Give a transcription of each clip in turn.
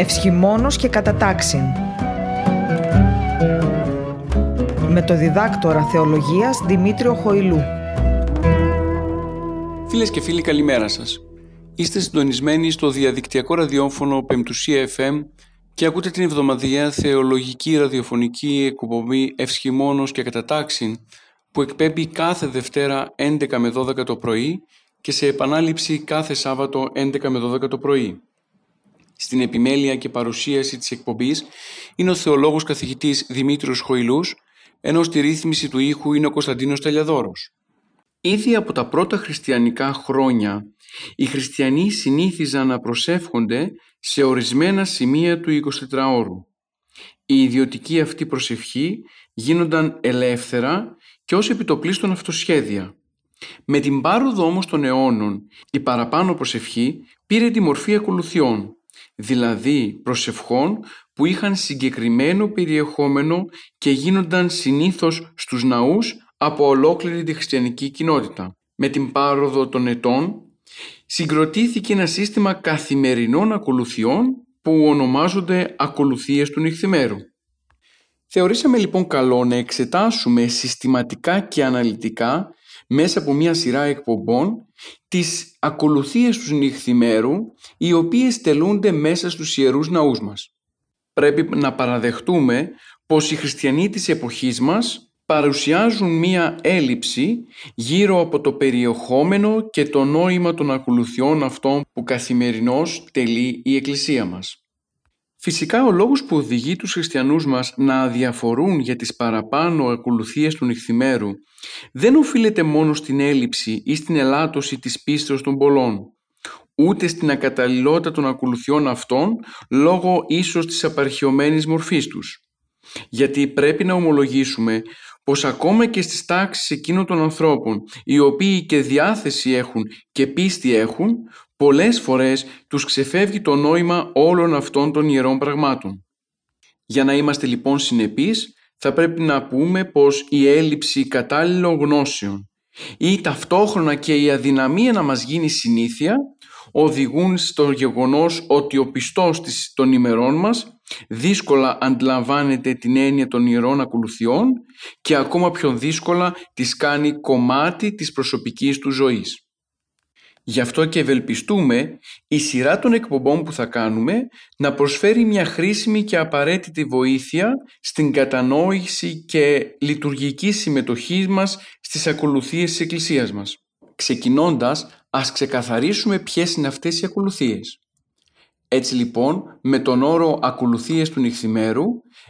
Ευσχημόνος και κατατάξιν με το διδάκτορα θεολογίας Δημήτριο Χοηλού. Φίλες και φίλοι καλημέρα σας. Είστε συντονισμένοι στο διαδικτυακό ραδιόφωνο Πεμπτουσία FM και ακούτε την εβδομαδιαία θεολογική ραδιοφωνική εκπομπή Ευσχημόνος και Κατατάξιν που εκπέμπει κάθε Δευτέρα 11 με 12 το πρωί και σε επανάληψη κάθε Σάββατο 11 με 12 το πρωί. Στην επιμέλεια και παρουσίαση της εκπομπής είναι ο θεολόγος καθηγητής Δημήτριος Χοηλούς, ενώ στη ρύθμιση του ήχου είναι ο Κωνσταντίνος Τελιαδόρος. Ήδη από τα πρώτα χριστιανικά χρόνια, οι χριστιανοί συνήθιζαν να προσεύχονται σε ορισμένα σημεία του 24ωρου. Η ιδιωτική αυτή προσευχή γίνονταν ελεύθερα και ως επιτοπλίστων αυτοσχέδια. Με την πάροδο όμως των αιώνων, η παραπάνω προσευχή πήρε τη μορφή ακολουθιών, δηλαδή προσευχών που είχαν συγκεκριμένο περιεχόμενο και γίνονταν συνήθως στους ναούς από ολόκληρη τη χριστιανική κοινότητα. Με την πάροδο των ετών συγκροτήθηκε ένα σύστημα καθημερινών ακολουθιών που ονομάζονται ακολουθίες του νυχθημέρου. Θεωρήσαμε λοιπόν καλό να εξετάσουμε συστηματικά και αναλυτικά μέσα από μια σειρά εκπομπών τις ακολουθίες τους νυχθημέρου οι οποίες τελούνται μέσα στους ιερούς ναούς μας. Πρέπει να παραδεχτούμε πως οι χριστιανοί της εποχής μας παρουσιάζουν μία έλλειψη γύρω από το περιεχόμενο και το νόημα των ακολουθιών αυτών που καθημερινώς τελεί η Εκκλησία μας. Φυσικά ο λόγος που οδηγεί τους χριστιανούς μας να αδιαφορούν για τις παραπάνω ακολουθίες του νυχθημέρου δεν οφείλεται μόνο στην έλλειψη ή στην ελάττωση της πίστεως των πολλών, ούτε στην ακαταλληλότητα των ακολουθιών αυτών λόγω ίσως της απαρχιωμένης μορφής τους. Γιατί πρέπει να ομολογήσουμε πως ακόμα και στις τάξεις εκείνων των ανθρώπων οι οποίοι και διάθεση έχουν και πίστη έχουν πολλές φορές τους ξεφεύγει το νόημα όλων αυτών των ιερών πραγμάτων. Για να είμαστε λοιπόν συνεπείς θα πρέπει να πούμε πως η έλλειψη κατάλληλων γνώσεων ή ταυτόχρονα και η αδυναμία να μας γίνει συνήθεια οδηγούν στο γεγονός ότι ο πιστός των ημερών μας δύσκολα αντιλαμβάνεται την έννοια των ιερών ακολουθιών και ακόμα πιο δύσκολα τις κάνει κομμάτι της προσωπικής του ζωής. Γι' αυτό και ευελπιστούμε η σειρά των εκπομπών που θα κάνουμε να προσφέρει μια χρήσιμη και απαραίτητη βοήθεια στην κατανόηση και λειτουργική συμμετοχή μας στις ακολουθίες της Εκκλησίας μας. Ξεκινώντας, ας ξεκαθαρίσουμε ποιες είναι αυτές οι ακολουθίες. Έτσι λοιπόν, με τον όρο «ακολουθίες του νυχθημέρου»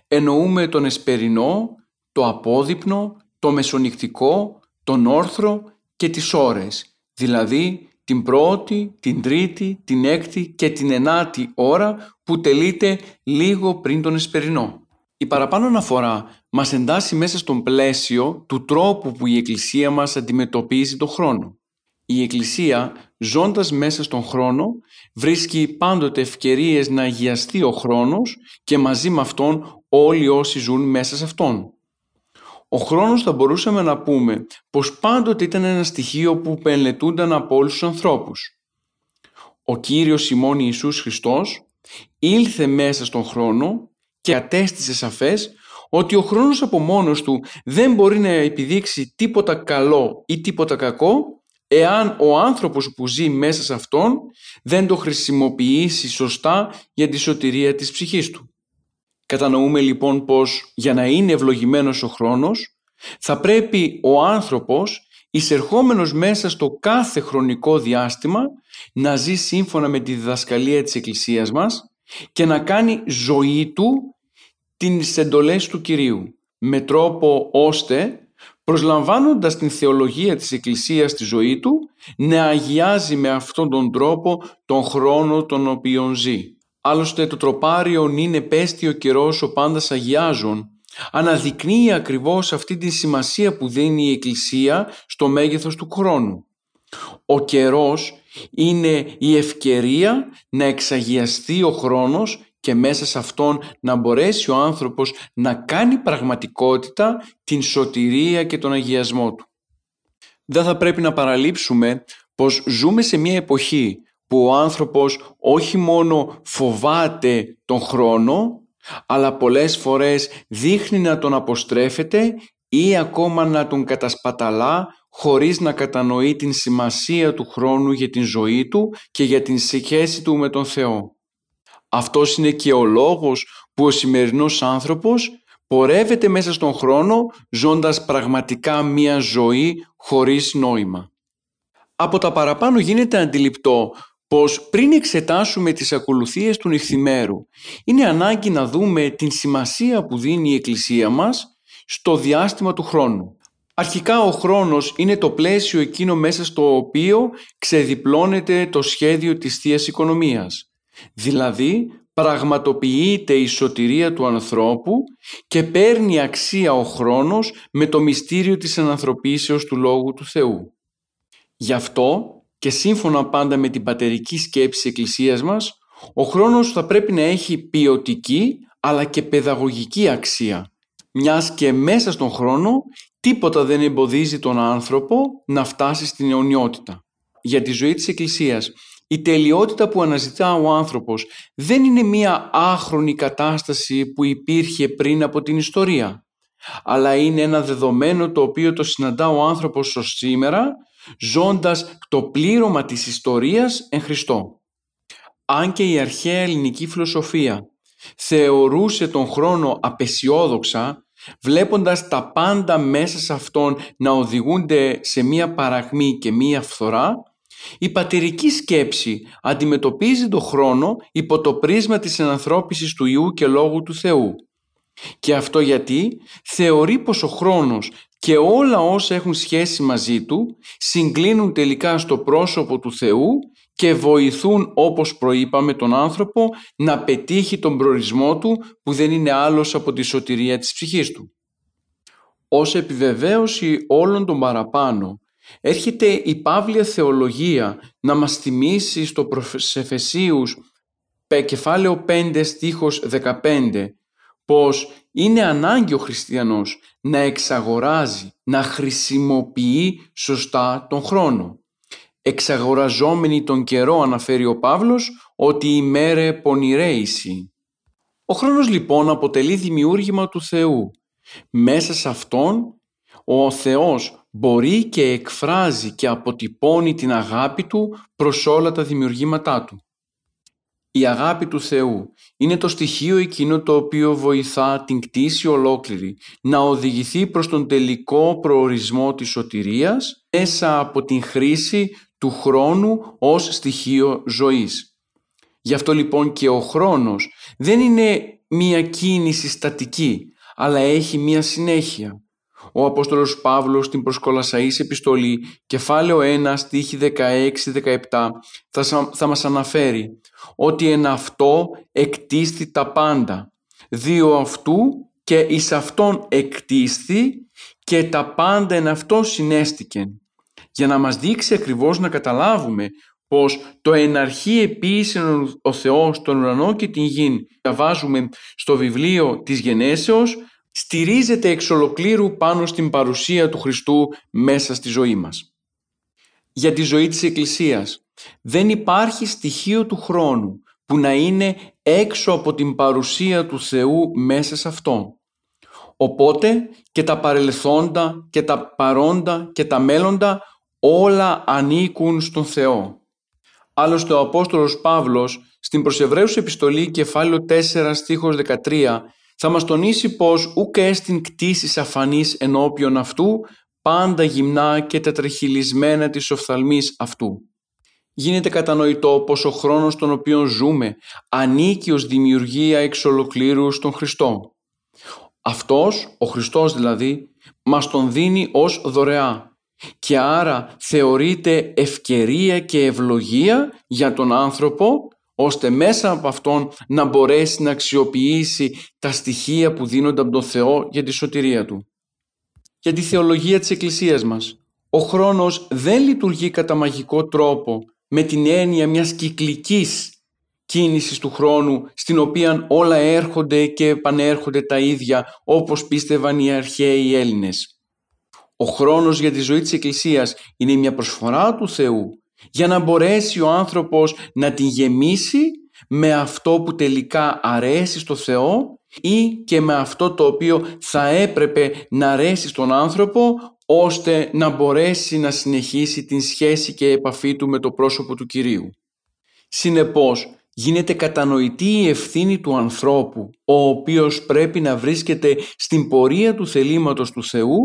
εννοούμε τον εσπερινό, το απόδειπνο, το μεσονυχτικό, τον όρθρο και τις ώρες, δηλαδή την πρώτη, την τρίτη, την έκτη και την ενάτη ώρα που τελείται λίγο πριν τον εσπερινό. Η παραπάνω αναφορά μας εντάσσει μέσα στον πλαίσιο του τρόπου που η Εκκλησία μας αντιμετωπίζει τον χρόνο. Η Εκκλησία ζώντας μέσα στον χρόνο βρίσκει πάντοτε ευκαιρίες να αγιαστεί ο χρόνος και μαζί με αυτόν όλοι όσοι ζουν μέσα σε αυτόν. Ο χρόνος θα μπορούσαμε να πούμε πως πάντοτε ήταν ένα στοιχείο που πενλετούνταν από όλους τους ανθρώπους. Ο Κύριος Σιμών Ιησούς Χριστός ήλθε μέσα στον χρόνο και ατέστησε σαφές ότι ο χρόνος από μόνος του δεν μπορεί να επιδείξει τίποτα καλό ή τίποτα κακό εάν ο άνθρωπος που ζει μέσα σε αυτόν δεν το χρησιμοποιήσει σωστά για τη σωτηρία της ψυχής του. Κατανοούμε λοιπόν πως για να είναι ευλογημένος ο χρόνος θα πρέπει ο άνθρωπος εισερχόμενος μέσα στο κάθε χρονικό διάστημα να ζει σύμφωνα με τη διδασκαλία της Εκκλησίας μας και να κάνει ζωή του την εντολές του Κυρίου με τρόπο ώστε προσλαμβάνοντας την θεολογία της Εκκλησίας στη ζωή του να αγιάζει με αυτόν τον τρόπο τον χρόνο τον οποίον ζει. Άλλωστε το τροπάριον είναι πέστη ο καιρός ο πάντας αγιάζων. Αναδεικνύει ακριβώς αυτή τη σημασία που δίνει η Εκκλησία στο μέγεθος του χρόνου. Ο καιρός είναι η ευκαιρία να εξαγιαστεί ο χρόνος και μέσα σε αυτόν να μπορέσει ο άνθρωπος να κάνει πραγματικότητα την σωτηρία και τον αγιασμό του. Δεν θα πρέπει να παραλείψουμε πως ζούμε σε μια εποχή που ο άνθρωπος όχι μόνο φοβάται τον χρόνο αλλά πολλές φορές δείχνει να τον αποστρέφεται ή ακόμα να τον κατασπαταλά χωρίς να κατανοεί την σημασία του χρόνου για την ζωή του και για την σχέση του με τον Θεό. Αυτός είναι και ο λόγος που ο σημερινός άνθρωπος πορεύεται μέσα στον χρόνο ζώντας πραγματικά μία ζωή χωρίς νόημα. Από τα παραπάνω γίνεται αντιληπτό πως πριν εξετάσουμε τις ακολουθίες του νυχθημέρου είναι ανάγκη να δούμε την σημασία που δίνει η Εκκλησία μας στο διάστημα του χρόνου. Αρχικά ο χρόνος είναι το πλαίσιο εκείνο μέσα στο οποίο ξεδιπλώνεται το σχέδιο της θείας Οικονομίας. Δηλαδή πραγματοποιείται η σωτηρία του ανθρώπου και παίρνει αξία ο χρόνος με το μυστήριο της ανθρωπίσεως του Λόγου του Θεού. Γι' αυτό και σύμφωνα πάντα με την πατερική σκέψη της Εκκλησίας μας, ο χρόνος θα πρέπει να έχει ποιοτική αλλά και παιδαγωγική αξία, μιας και μέσα στον χρόνο τίποτα δεν εμποδίζει τον άνθρωπο να φτάσει στην αιωνιότητα. Για τη ζωή της Εκκλησίας, η τελειότητα που αναζητά ο άνθρωπος δεν είναι μία άχρονη κατάσταση που υπήρχε πριν από την ιστορία, αλλά είναι ένα δεδομένο το οποίο το συναντά ο άνθρωπος ως σήμερα ζώντας το πλήρωμα της ιστορίας εν Χριστώ. Αν και η αρχαία ελληνική φιλοσοφία θεωρούσε τον χρόνο απεσιόδοξα, βλέποντας τα πάντα μέσα σε αυτόν να οδηγούνται σε μία παραγμή και μία φθορά, η πατηρική σκέψη αντιμετωπίζει τον χρόνο υπό το πρίσμα της ενανθρώπισης του Ιού και Λόγου του Θεού. Και αυτό γιατί θεωρεί πως ο χρόνος και όλα όσα έχουν σχέση μαζί του συγκλίνουν τελικά στο πρόσωπο του Θεού και βοηθούν όπως προείπαμε τον άνθρωπο να πετύχει τον προορισμό του που δεν είναι άλλος από τη σωτηρία της ψυχής του. Ως επιβεβαίωση όλων των παραπάνω έρχεται η Παύλια Θεολογία να μας θυμίσει στο Εφεσίους κεφάλαιο 5 στίχος 15 πως είναι ανάγκη ο χριστιανός να εξαγοράζει, να χρησιμοποιεί σωστά τον χρόνο. Εξαγοραζόμενοι τον καιρό αναφέρει ο Παύλος ότι η μέρε πονηρέηση. Ο χρόνος λοιπόν αποτελεί δημιούργημα του Θεού. Μέσα σε αυτόν ο Θεός μπορεί και εκφράζει και αποτυπώνει την αγάπη Του προς όλα τα δημιουργήματά Του. Η αγάπη του Θεού είναι το στοιχείο εκείνο το οποίο βοηθά την κτήση ολόκληρη να οδηγηθεί προς τον τελικό προορισμό της σωτηρίας μέσα από την χρήση του χρόνου ως στοιχείο ζωής. Γι' αυτό λοιπόν και ο χρόνος δεν είναι μία κίνηση στατική, αλλά έχει μία συνέχεια. Ο Απόστολος Παύλος στην προσκολασαής επιστολή, κεφάλαιο 1, στίχη 16-17, θα, θα μας αναφέρει ότι εν αυτό εκτίστη τα πάντα. Δύο αυτού και εις αυτόν εκτίστη και τα πάντα εν αυτό συνέστηκεν. Για να μας δείξει ακριβώς να καταλάβουμε πως το εν αρχή επίησε ο Θεός τον ουρανό και την γην. Διαβάζουμε στο βιβλίο της Γενέσεως στηρίζεται εξ ολοκλήρου πάνω στην παρουσία του Χριστού μέσα στη ζωή μας. Για τη ζωή της Εκκλησίας δεν υπάρχει στοιχείο του χρόνου που να είναι έξω από την παρουσία του Θεού μέσα σε αυτό. Οπότε και τα παρελθόντα και τα παρόντα και τα μέλλοντα όλα ανήκουν στον Θεό. Άλλωστε ο Απόστολος Παύλος στην προς επιστολή κεφάλαιο 4 στίχος 13 θα μας τονίσει πως ουκ έστιν κτήσεις αφανής ενώπιον αυτού, πάντα γυμνά και τετραχυλισμένα της οφθαλμής αυτού. Γίνεται κατανοητό πως ο χρόνος τον οποίο ζούμε ανήκει ως δημιουργία εξ ολοκλήρου στον Χριστό. Αυτός, ο Χριστός δηλαδή, μας τον δίνει ως δωρεά και άρα θεωρείται ευκαιρία και ευλογία για τον άνθρωπο ώστε μέσα από αυτόν να μπορέσει να αξιοποιήσει τα στοιχεία που δίνονται από τον Θεό για τη σωτηρία Του. Για τη θεολογία της Εκκλησίας μας, ο χρόνος δεν λειτουργεί κατά μαγικό τρόπο με την έννοια μιας κυκλικής κίνησης του χρόνου στην οποία όλα έρχονται και επανέρχονται τα ίδια όπως πίστευαν οι αρχαίοι Έλληνες. Ο χρόνος για τη ζωή της Εκκλησίας είναι μια προσφορά του Θεού για να μπορέσει ο άνθρωπος να την γεμίσει με αυτό που τελικά αρέσει στο Θεό ή και με αυτό το οποίο θα έπρεπε να αρέσει στον άνθρωπο ώστε να μπορέσει να συνεχίσει την σχέση και επαφή του με το πρόσωπο του Κυρίου. Συνεπώς, γίνεται κατανοητή η ευθύνη του ανθρώπου, ο οποίος πρέπει να βρίσκεται στην πορεία του θελήματος του Θεού,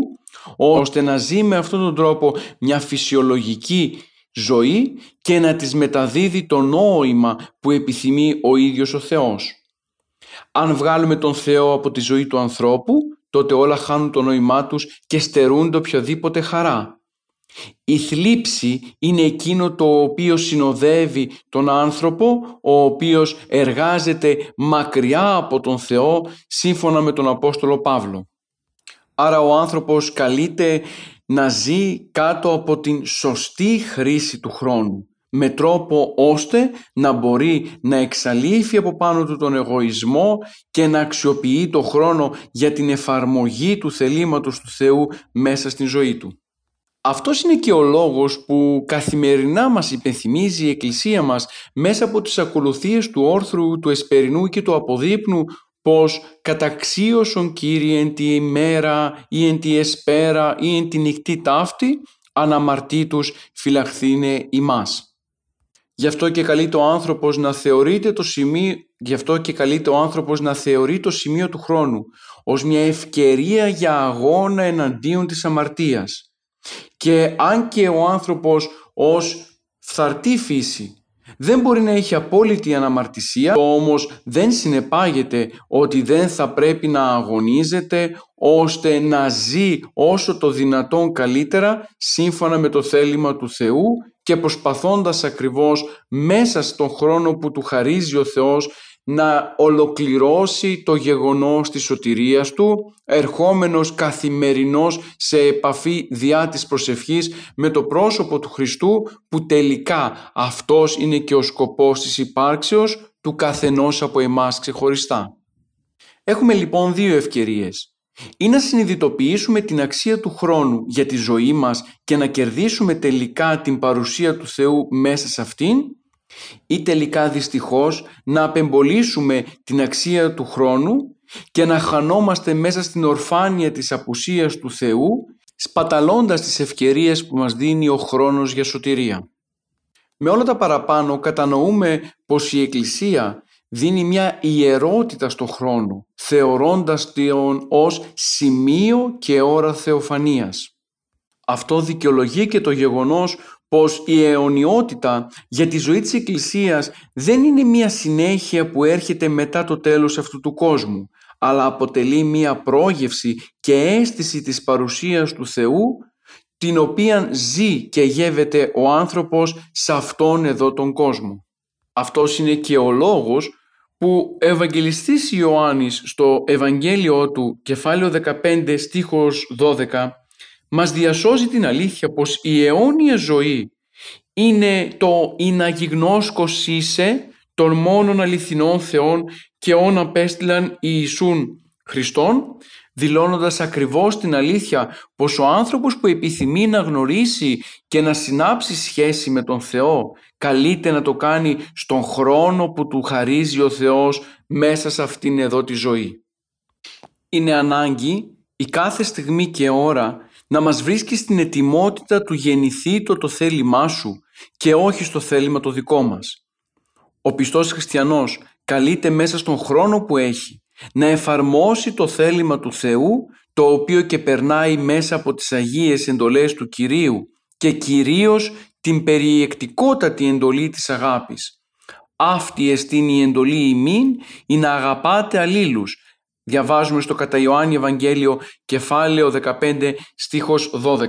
ώστε να ζει με αυτόν τον τρόπο μια φυσιολογική ζωή και να της μεταδίδει το νόημα που επιθυμεί ο ίδιος ο Θεός. Αν βγάλουμε τον Θεό από τη ζωή του ανθρώπου, τότε όλα χάνουν το νόημά τους και στερούνται οποιαδήποτε χαρά. Η θλίψη είναι εκείνο το οποίο συνοδεύει τον άνθρωπο, ο οποίος εργάζεται μακριά από τον Θεό, σύμφωνα με τον Απόστολο Παύλο. Άρα ο άνθρωπος καλείται να ζει κάτω από την σωστή χρήση του χρόνου με τρόπο ώστε να μπορεί να εξαλείφει από πάνω του τον εγωισμό και να αξιοποιεί το χρόνο για την εφαρμογή του θελήματος του Θεού μέσα στην ζωή του. Αυτός είναι και ο λόγος που καθημερινά μας υπενθυμίζει η Εκκλησία μας μέσα από τις ακολουθίες του όρθρου, του εσπερινού και του αποδείπνου πως καταξίωσον Κύριε εν τη ημέρα ή εν τη εσπέρα ή εν τη νυχτή ταύτη αναμαρτήτους φυλαχθήνε ημάς. Γι' αυτό και καλείται ο άνθρωπος να θεωρείται το σημείο, γι' αυτό και καλείται ο άνθρωπος να θεωρεί το σημείο του χρόνου ως μια ευκαιρία για αγώνα εναντίον της αμαρτίας. Και αν και ο άνθρωπος ως φθαρτή φύση δεν μπορεί να έχει απόλυτη αναμαρτησία, όμως δεν συνεπάγεται ότι δεν θα πρέπει να αγωνίζεται ώστε να ζει όσο το δυνατόν καλύτερα σύμφωνα με το θέλημα του Θεού και προσπαθώντας ακριβώς μέσα στον χρόνο που του χαρίζει ο Θεός να ολοκληρώσει το γεγονός της σωτηρίας του, ερχόμενος καθημερινός σε επαφή διά της προσευχής με το πρόσωπο του Χριστού που τελικά αυτός είναι και ο σκοπός της υπάρξεως του καθενός από εμάς ξεχωριστά. Έχουμε λοιπόν δύο ευκαιρίες ή να συνειδητοποιήσουμε την αξία του χρόνου για τη ζωή μας και να κερδίσουμε τελικά την παρουσία του Θεού μέσα σε αυτήν ή τελικά δυστυχώς να απεμπολίσουμε την αξία του χρόνου και να χανόμαστε μέσα στην ορφάνεια της απουσίας του Θεού σπαταλώντας τις ευκαιρίες που μας δίνει ο χρόνος για σωτηρία. Με όλα τα παραπάνω κατανοούμε πως η Εκκλησία δίνει μια ιερότητα στο χρόνο, θεωρώντας τον ως σημείο και ώρα θεοφανίας. Αυτό δικαιολογεί και το γεγονός πως η αιωνιότητα για τη ζωή της Εκκλησίας δεν είναι μια συνέχεια που έρχεται μετά το τέλος αυτού του κόσμου, αλλά αποτελεί μια πρόγευση και αίσθηση της παρουσίας του Θεού, την οποία ζει και γεύεται ο άνθρωπος σε αυτόν εδώ τον κόσμο. Αυτός είναι και ο λόγος που ο Ευαγγελιστής Ιωάννης στο Ευαγγέλιο του κεφάλαιο 15 στίχος 12 μας διασώζει την αλήθεια πως η αιώνια ζωή είναι το «ειν γιγνώσκος είσαι» των μόνων αληθινών Θεών και όν απέστειλαν Ιησούν Χριστόν, δηλώνοντας ακριβώς την αλήθεια πως ο άνθρωπος που επιθυμεί να γνωρίσει και να συνάψει σχέση με τον Θεό καλείται να το κάνει στον χρόνο που του χαρίζει ο Θεός μέσα σε αυτήν εδώ τη ζωή. Είναι ανάγκη η κάθε στιγμή και ώρα να μας βρίσκει στην ετοιμότητα του γεννηθεί το το θέλημά σου και όχι στο θέλημα το δικό μας. Ο πιστός χριστιανός καλείται μέσα στον χρόνο που έχει να εφαρμόσει το θέλημα του Θεού το οποίο και περνάει μέσα από τις Αγίες εντολές του Κυρίου και κυρίως την περιεκτικότατη εντολή της αγάπης. Αυτή εστίν η εντολή ημίν ή να αγαπάτε αλλήλους Διαβάζουμε στο κατά Ιωάννη Ευαγγέλιο κεφάλαιο 15 στίχος 12.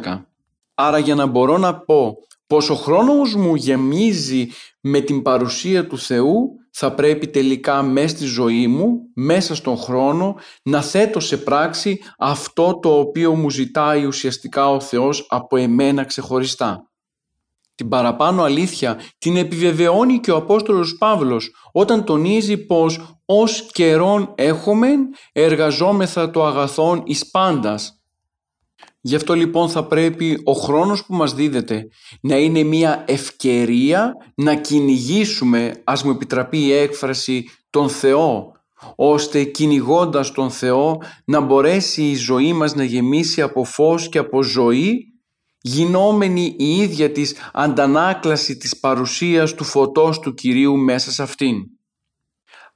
Άρα για να μπορώ να πω πως ο χρόνος μου γεμίζει με την παρουσία του Θεού θα πρέπει τελικά μέσα στη ζωή μου, μέσα στον χρόνο, να θέτω σε πράξη αυτό το οποίο μου ζητάει ουσιαστικά ο Θεός από εμένα ξεχωριστά. Την παραπάνω αλήθεια την επιβεβαιώνει και ο Απόστολος Παύλος όταν τονίζει πως «ως καιρόν έχομεν εργαζόμεθα το αγαθόν εις πάντας». Γι' αυτό λοιπόν θα πρέπει ο χρόνος που μας δίδεται να είναι μια ευκαιρία να κυνηγήσουμε, ας μου επιτραπεί η έκφραση, τον Θεό, ώστε κυνηγώντας τον Θεό να μπορέσει η ζωή μας να γεμίσει από φως και από ζωή, γινόμενη η ίδια της αντανάκλαση της παρουσίας του φωτός του Κυρίου μέσα σε αυτήν.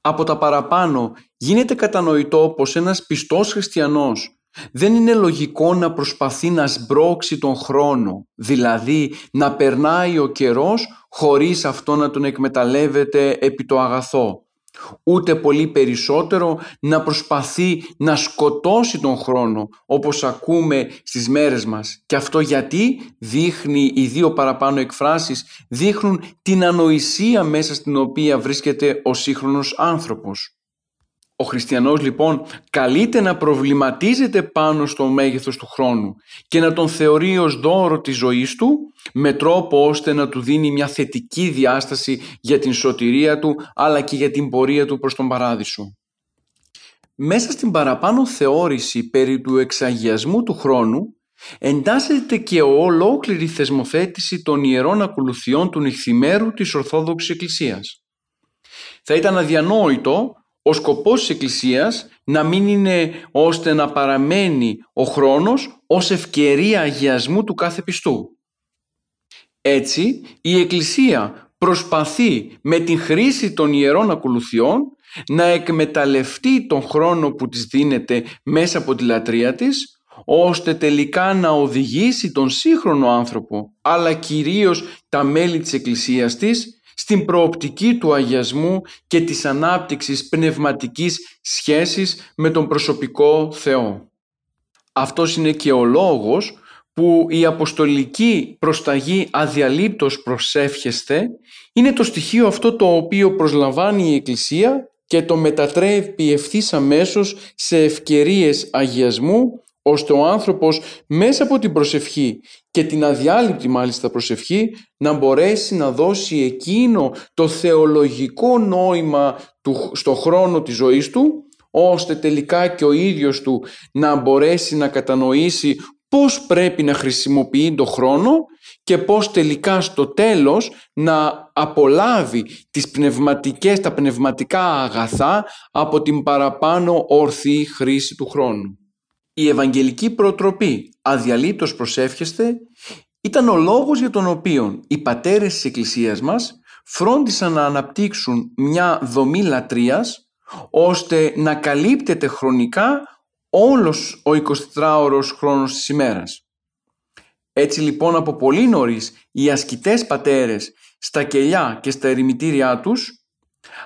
Από τα παραπάνω γίνεται κατανοητό πως ένας πιστός χριστιανός δεν είναι λογικό να προσπαθεί να σμπρώξει τον χρόνο, δηλαδή να περνάει ο καιρός χωρίς αυτό να τον εκμεταλλεύεται επί το αγαθό. Ούτε πολύ περισσότερο να προσπαθεί να σκοτώσει τον χρόνο όπως ακούμε στις μέρες μας. Και αυτό γιατί δείχνει οι δύο παραπάνω εκφράσεις, δείχνουν την ανοησία μέσα στην οποία βρίσκεται ο σύγχρονος άνθρωπος. Ο χριστιανός λοιπόν καλείται να προβληματίζεται πάνω στο μέγεθος του χρόνου και να τον θεωρεί ως δώρο της ζωής του με τρόπο ώστε να του δίνει μια θετική διάσταση για την σωτηρία του αλλά και για την πορεία του προς τον παράδεισο. Μέσα στην παραπάνω θεώρηση περί του εξαγιασμού του χρόνου εντάσσεται και ολόκληρη θεσμοθέτηση των ιερών ακολουθιών του νυχθημέρου της Ορθόδοξης Εκκλησίας. Θα ήταν αδιανόητο ο σκοπός της Εκκλησίας να μην είναι ώστε να παραμένει ο χρόνος ως ευκαιρία αγιασμού του κάθε πιστού. Έτσι, η Εκκλησία προσπαθεί με την χρήση των ιερών ακολουθιών να εκμεταλλευτεί τον χρόνο που της δίνεται μέσα από τη λατρεία της, ώστε τελικά να οδηγήσει τον σύγχρονο άνθρωπο, αλλά κυρίως τα μέλη της Εκκλησίας της, στην προοπτική του αγιασμού και της ανάπτυξης πνευματικής σχέσης με τον προσωπικό Θεό. Αυτός είναι και ο λόγος που η αποστολική προσταγή αδιαλείπτως προσεύχεστε είναι το στοιχείο αυτό το οποίο προσλαμβάνει η Εκκλησία και το μετατρέπει ευθύς αμέσως σε ευκαιρίες αγιασμού ώστε ο άνθρωπος μέσα από την προσευχή και την αδιάλειπτη μάλιστα προσευχή να μπορέσει να δώσει εκείνο το θεολογικό νόημα του, στο χρόνο της ζωής του ώστε τελικά και ο ίδιος του να μπορέσει να κατανοήσει πώς πρέπει να χρησιμοποιεί το χρόνο και πώς τελικά στο τέλος να απολάβει τις πνευματικές, τα πνευματικά αγαθά από την παραπάνω ορθή χρήση του χρόνου. Η Ευαγγελική Προτροπή «Αδιαλείπτως προσεύχεστε» ήταν ο λόγος για τον οποίο οι πατέρες της Εκκλησίας μας φρόντισαν να αναπτύξουν μια δομή λατρείας ώστε να καλύπτεται χρονικά όλος ο 24ωρος χρόνος της ημέρας. Έτσι λοιπόν από πολύ νωρίς οι ασκητές πατέρες στα κελιά και στα ερημητήριά τους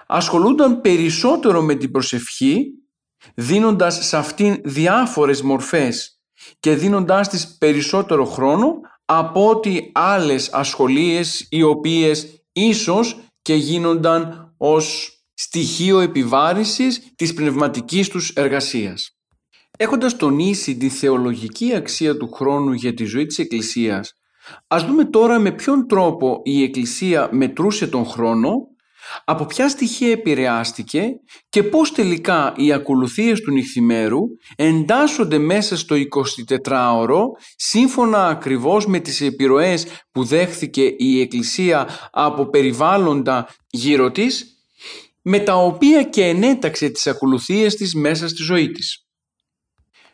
ασχολούνταν περισσότερο με την προσευχή δίνοντας σε αυτήν διάφορες μορφές και δίνοντάς της περισσότερο χρόνο από ότι άλλες ασχολίες οι οποίες ίσως και γίνονταν ως στοιχείο επιβάρησης της πνευματικής τους εργασίας. Έχοντας τονίσει τη θεολογική αξία του χρόνου για τη ζωή της Εκκλησίας, ας δούμε τώρα με ποιον τρόπο η Εκκλησία μετρούσε τον χρόνο από ποια στοιχεία επηρεάστηκε και πώς τελικά οι ακολουθίες του νυχθημέρου εντάσσονται μέσα στο 24ωρο σύμφωνα ακριβώς με τις επιρροές που δέχθηκε η Εκκλησία από περιβάλλοντα γύρω της με τα οποία και ενέταξε τις ακολουθίες της μέσα στη ζωή της.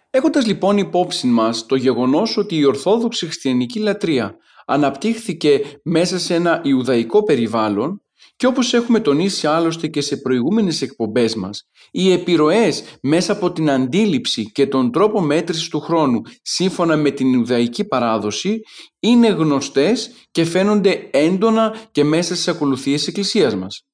Έχοντας λοιπόν υπόψη μας το γεγονός ότι η Ορθόδοξη Χριστιανική Λατρεία αναπτύχθηκε μέσα σε ένα Ιουδαϊκό περιβάλλον και όπως έχουμε τονίσει άλλωστε και σε προηγούμενες εκπομπές μας, οι επιρροές μέσα από την αντίληψη και τον τρόπο μέτρησης του χρόνου σύμφωνα με την Ιουδαϊκή παράδοση είναι γνωστές και φαίνονται έντονα και μέσα στις ακολουθίες της Εκκλησίας μας.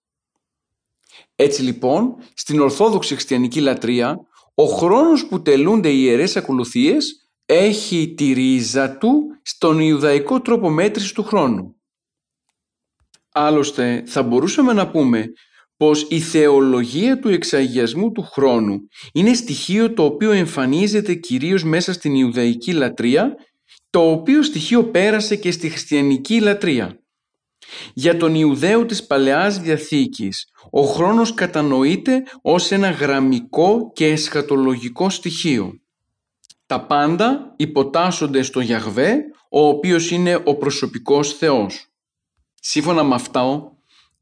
Έτσι λοιπόν, στην Ορθόδοξη Χριστιανική Λατρεία, ο χρόνος που τελούνται οι ιερές ακολουθίες έχει τη ρίζα του στον Ιουδαϊκό τρόπο μέτρησης του χρόνου. Άλλωστε θα μπορούσαμε να πούμε πως η θεολογία του εξαγιασμού του χρόνου είναι στοιχείο το οποίο εμφανίζεται κυρίως μέσα στην Ιουδαϊκή λατρεία, το οποίο στοιχείο πέρασε και στη χριστιανική λατρεία. Για τον Ιουδαίο της Παλαιάς Διαθήκης, ο χρόνος κατανοείται ως ένα γραμμικό και εσχατολογικό στοιχείο. Τα πάντα υποτάσσονται στο Γιαγβέ, ο οποίος είναι ο προσωπικός Θεός. Σύμφωνα με αυτά,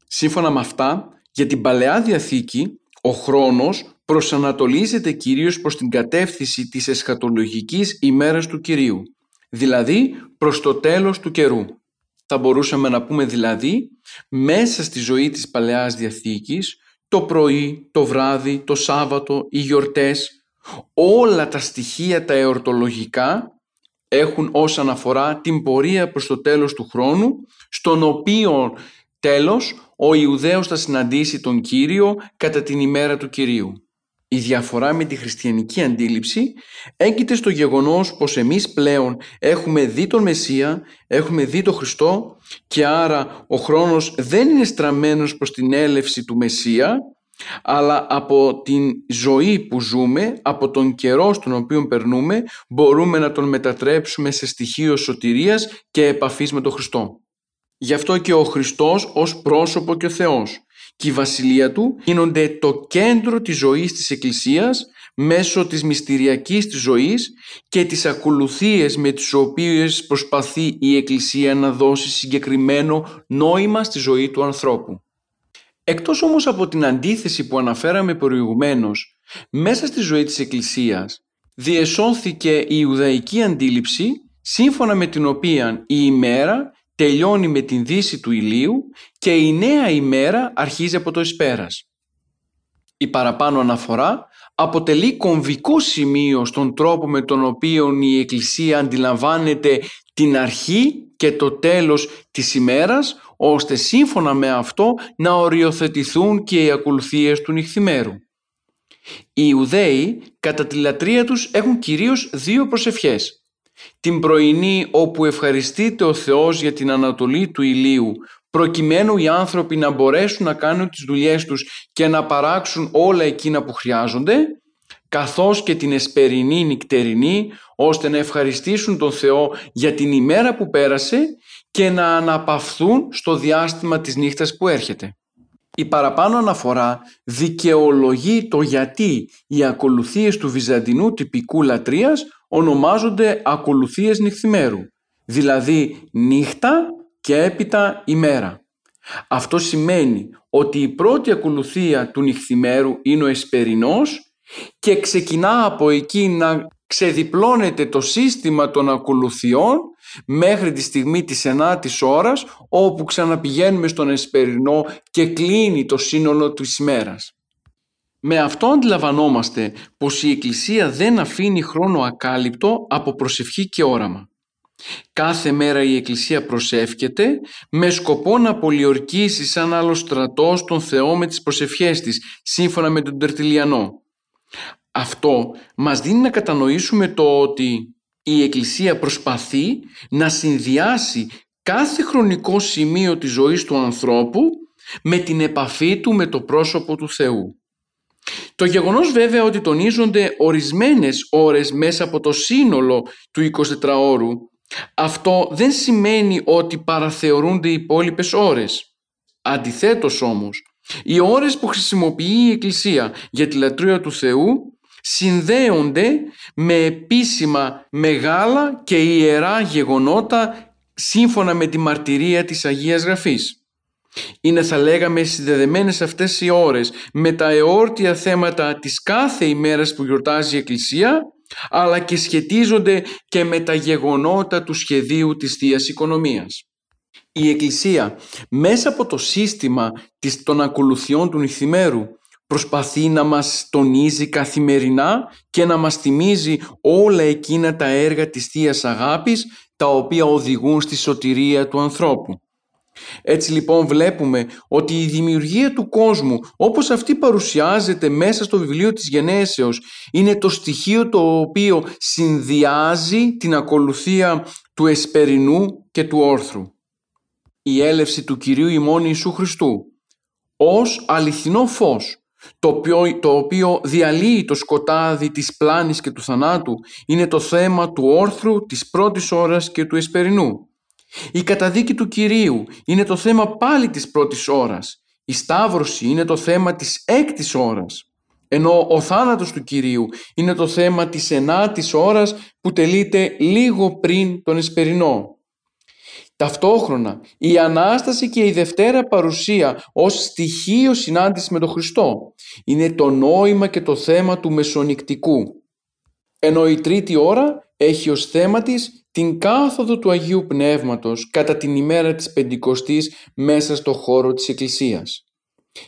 σύμφωνα με αυτά για την Παλαιά Διαθήκη, ο χρόνος προσανατολίζεται κυρίως προς την κατεύθυνση της εσχατολογικής ημέρας του Κυρίου, δηλαδή προς το τέλος του καιρού. Θα μπορούσαμε να πούμε δηλαδή, μέσα στη ζωή της Παλαιάς Διαθήκης, το πρωί, το βράδυ, το Σάββατο, οι γιορτές, όλα τα στοιχεία τα εορτολογικά έχουν ως αναφορά την πορεία προς το τέλος του χρόνου, στον οποίο τέλος ο Ιουδαίος θα συναντήσει τον Κύριο κατά την ημέρα του Κυρίου. Η διαφορά με τη χριστιανική αντίληψη έγκυται στο γεγονός πως εμείς πλέον έχουμε δει τον Μεσσία, έχουμε δει τον Χριστό και άρα ο χρόνος δεν είναι στραμμένος προς την έλευση του Μεσσία αλλά από την ζωή που ζούμε, από τον καιρό στον οποίο περνούμε μπορούμε να τον μετατρέψουμε σε στοιχείο σωτηρίας και επαφής με τον Χριστό. Γι' αυτό και ο Χριστός ως πρόσωπο και ο Θεός και η βασιλεία του γίνονται το κέντρο της ζωής της Εκκλησίας μέσω της μυστηριακής της ζωής και τις ακολουθίες με τις οποίες προσπαθεί η Εκκλησία να δώσει συγκεκριμένο νόημα στη ζωή του ανθρώπου. Εκτός όμως από την αντίθεση που αναφέραμε προηγουμένως, μέσα στη ζωή της Εκκλησίας διεσώθηκε η Ιουδαϊκή αντίληψη σύμφωνα με την οποία η ημέρα τελειώνει με την δύση του ηλίου και η νέα ημέρα αρχίζει από το εσπέρας. Η παραπάνω αναφορά αποτελεί κομβικό σημείο στον τρόπο με τον οποίο η Εκκλησία αντιλαμβάνεται την αρχή και το τέλος της ημέρας ώστε σύμφωνα με αυτό να οριοθετηθούν και οι ακολουθίες του νυχθημέρου. Οι Ιουδαίοι κατά τη λατρεία τους έχουν κυρίως δύο προσευχές την πρωινή όπου ευχαριστείται ο Θεός για την ανατολή του ηλίου προκειμένου οι άνθρωποι να μπορέσουν να κάνουν τις δουλειές τους και να παράξουν όλα εκείνα που χρειάζονται καθώς και την εσπερινή νυχτερινή ώστε να ευχαριστήσουν τον Θεό για την ημέρα που πέρασε και να αναπαυθούν στο διάστημα της νύχτας που έρχεται. Η παραπάνω αναφορά δικαιολογεί το γιατί οι ακολουθίες του βυζαντινού τυπικού λατρείας ονομάζονται ακολουθίες νυχθημέρου, δηλαδή νύχτα και έπειτα ημέρα. Αυτό σημαίνει ότι η πρώτη ακολουθία του νυχθημέρου είναι ο εσπερινός και ξεκινά από εκεί να ξεδιπλώνεται το σύστημα των ακολουθιών μέχρι τη στιγμή της ενάτης ώρας όπου ξαναπηγαίνουμε στον εσπερινό και κλείνει το σύνολο της ημέρας. Με αυτό αντιλαμβανόμαστε πως η Εκκλησία δεν αφήνει χρόνο ακάλυπτο από προσευχή και όραμα. Κάθε μέρα η Εκκλησία προσεύχεται με σκοπό να πολιορκήσει σαν άλλο στρατός τον Θεό με τις προσευχές της, σύμφωνα με τον Τερτιλιανό. Αυτό μας δίνει να κατανοήσουμε το ότι η Εκκλησία προσπαθεί να συνδυάσει κάθε χρονικό σημείο της ζωής του ανθρώπου με την επαφή του με το πρόσωπο του Θεού. Το γεγονός βέβαια ότι τονίζονται ορισμένες ώρες μέσα από το σύνολο του 24ωρου αυτό δεν σημαίνει ότι παραθεωρούνται οι υπόλοιπες ώρες. Αντιθέτως όμως, οι ώρες που χρησιμοποιεί η Εκκλησία για τη λατρεία του Θεού συνδέονται με επίσημα μεγάλα και ιερά γεγονότα σύμφωνα με τη μαρτυρία της Αγίας Γραφής. Είναι θα λέγαμε συνδεδεμένες αυτές οι ώρες με τα εόρτια θέματα της κάθε ημέρας που γιορτάζει η Εκκλησία αλλά και σχετίζονται και με τα γεγονότα του σχεδίου της Θείας Οικονομίας. Η Εκκλησία μέσα από το σύστημα των ακολουθιών του νυχθημέρου προσπαθεί να μας τονίζει καθημερινά και να μας θυμίζει όλα εκείνα τα έργα της Θείας Αγάπης τα οποία οδηγούν στη σωτηρία του ανθρώπου. Έτσι λοιπόν βλέπουμε ότι η δημιουργία του κόσμου όπως αυτή παρουσιάζεται μέσα στο βιβλίο της Γενέσεως είναι το στοιχείο το οποίο συνδυάζει την ακολουθία του εσπερινού και του όρθρου. Η έλευση του Κυρίου ημών Ιησού Χριστού ως αληθινό φως το οποίο, το οποίο διαλύει το σκοτάδι της πλάνης και του θανάτου είναι το θέμα του όρθρου, της πρώτης ώρας και του εσπερινού. Η καταδίκη του Κυρίου είναι το θέμα πάλι της πρώτης ώρας. Η Σταύρωση είναι το θέμα της έκτης ώρας. ενώ ο θάνατος του Κυρίου είναι το θέμα της ενάτης ώρας που τελείται λίγο πριν τον Εσπερινό. Ταυτόχρονα η Ανάσταση και η Δευτέρα παρουσία ως στοιχείο συνάντησης με τον Χριστό είναι το νόημα και το θέμα του μεσονικτικού. Ενώ η τρίτη ώρα έχει ως θέμα της την κάθοδο του Αγίου Πνεύματος κατά την ημέρα της Πεντηκοστής μέσα στο χώρο της Εκκλησίας.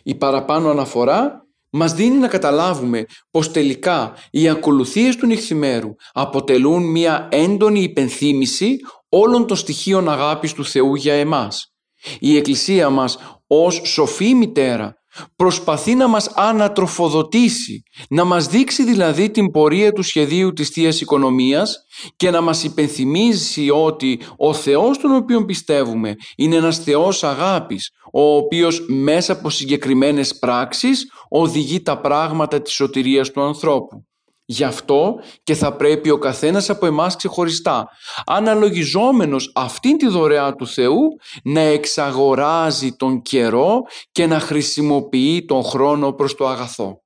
Η παραπάνω αναφορά μας δίνει να καταλάβουμε πως τελικά οι ακολουθίες του νυχθημέρου αποτελούν μια έντονη υπενθύμηση όλων των στοιχείων αγάπης του Θεού για εμάς. Η Εκκλησία μας ως σοφή μητέρα προσπαθεί να μας ανατροφοδοτήσει, να μας δείξει δηλαδή την πορεία του σχεδίου της Θείας Οικονομίας και να μας υπενθυμίζει ότι ο Θεός τον οποίο πιστεύουμε είναι ένας Θεός αγάπης, ο οποίος μέσα από συγκεκριμένες πράξεις οδηγεί τα πράγματα της σωτηρίας του ανθρώπου. Γι' αυτό και θα πρέπει ο καθένας από εμάς ξεχωριστά, αναλογιζόμενος αυτήν τη δωρεά του Θεού, να εξαγοράζει τον καιρό και να χρησιμοποιεί τον χρόνο προς το αγαθό.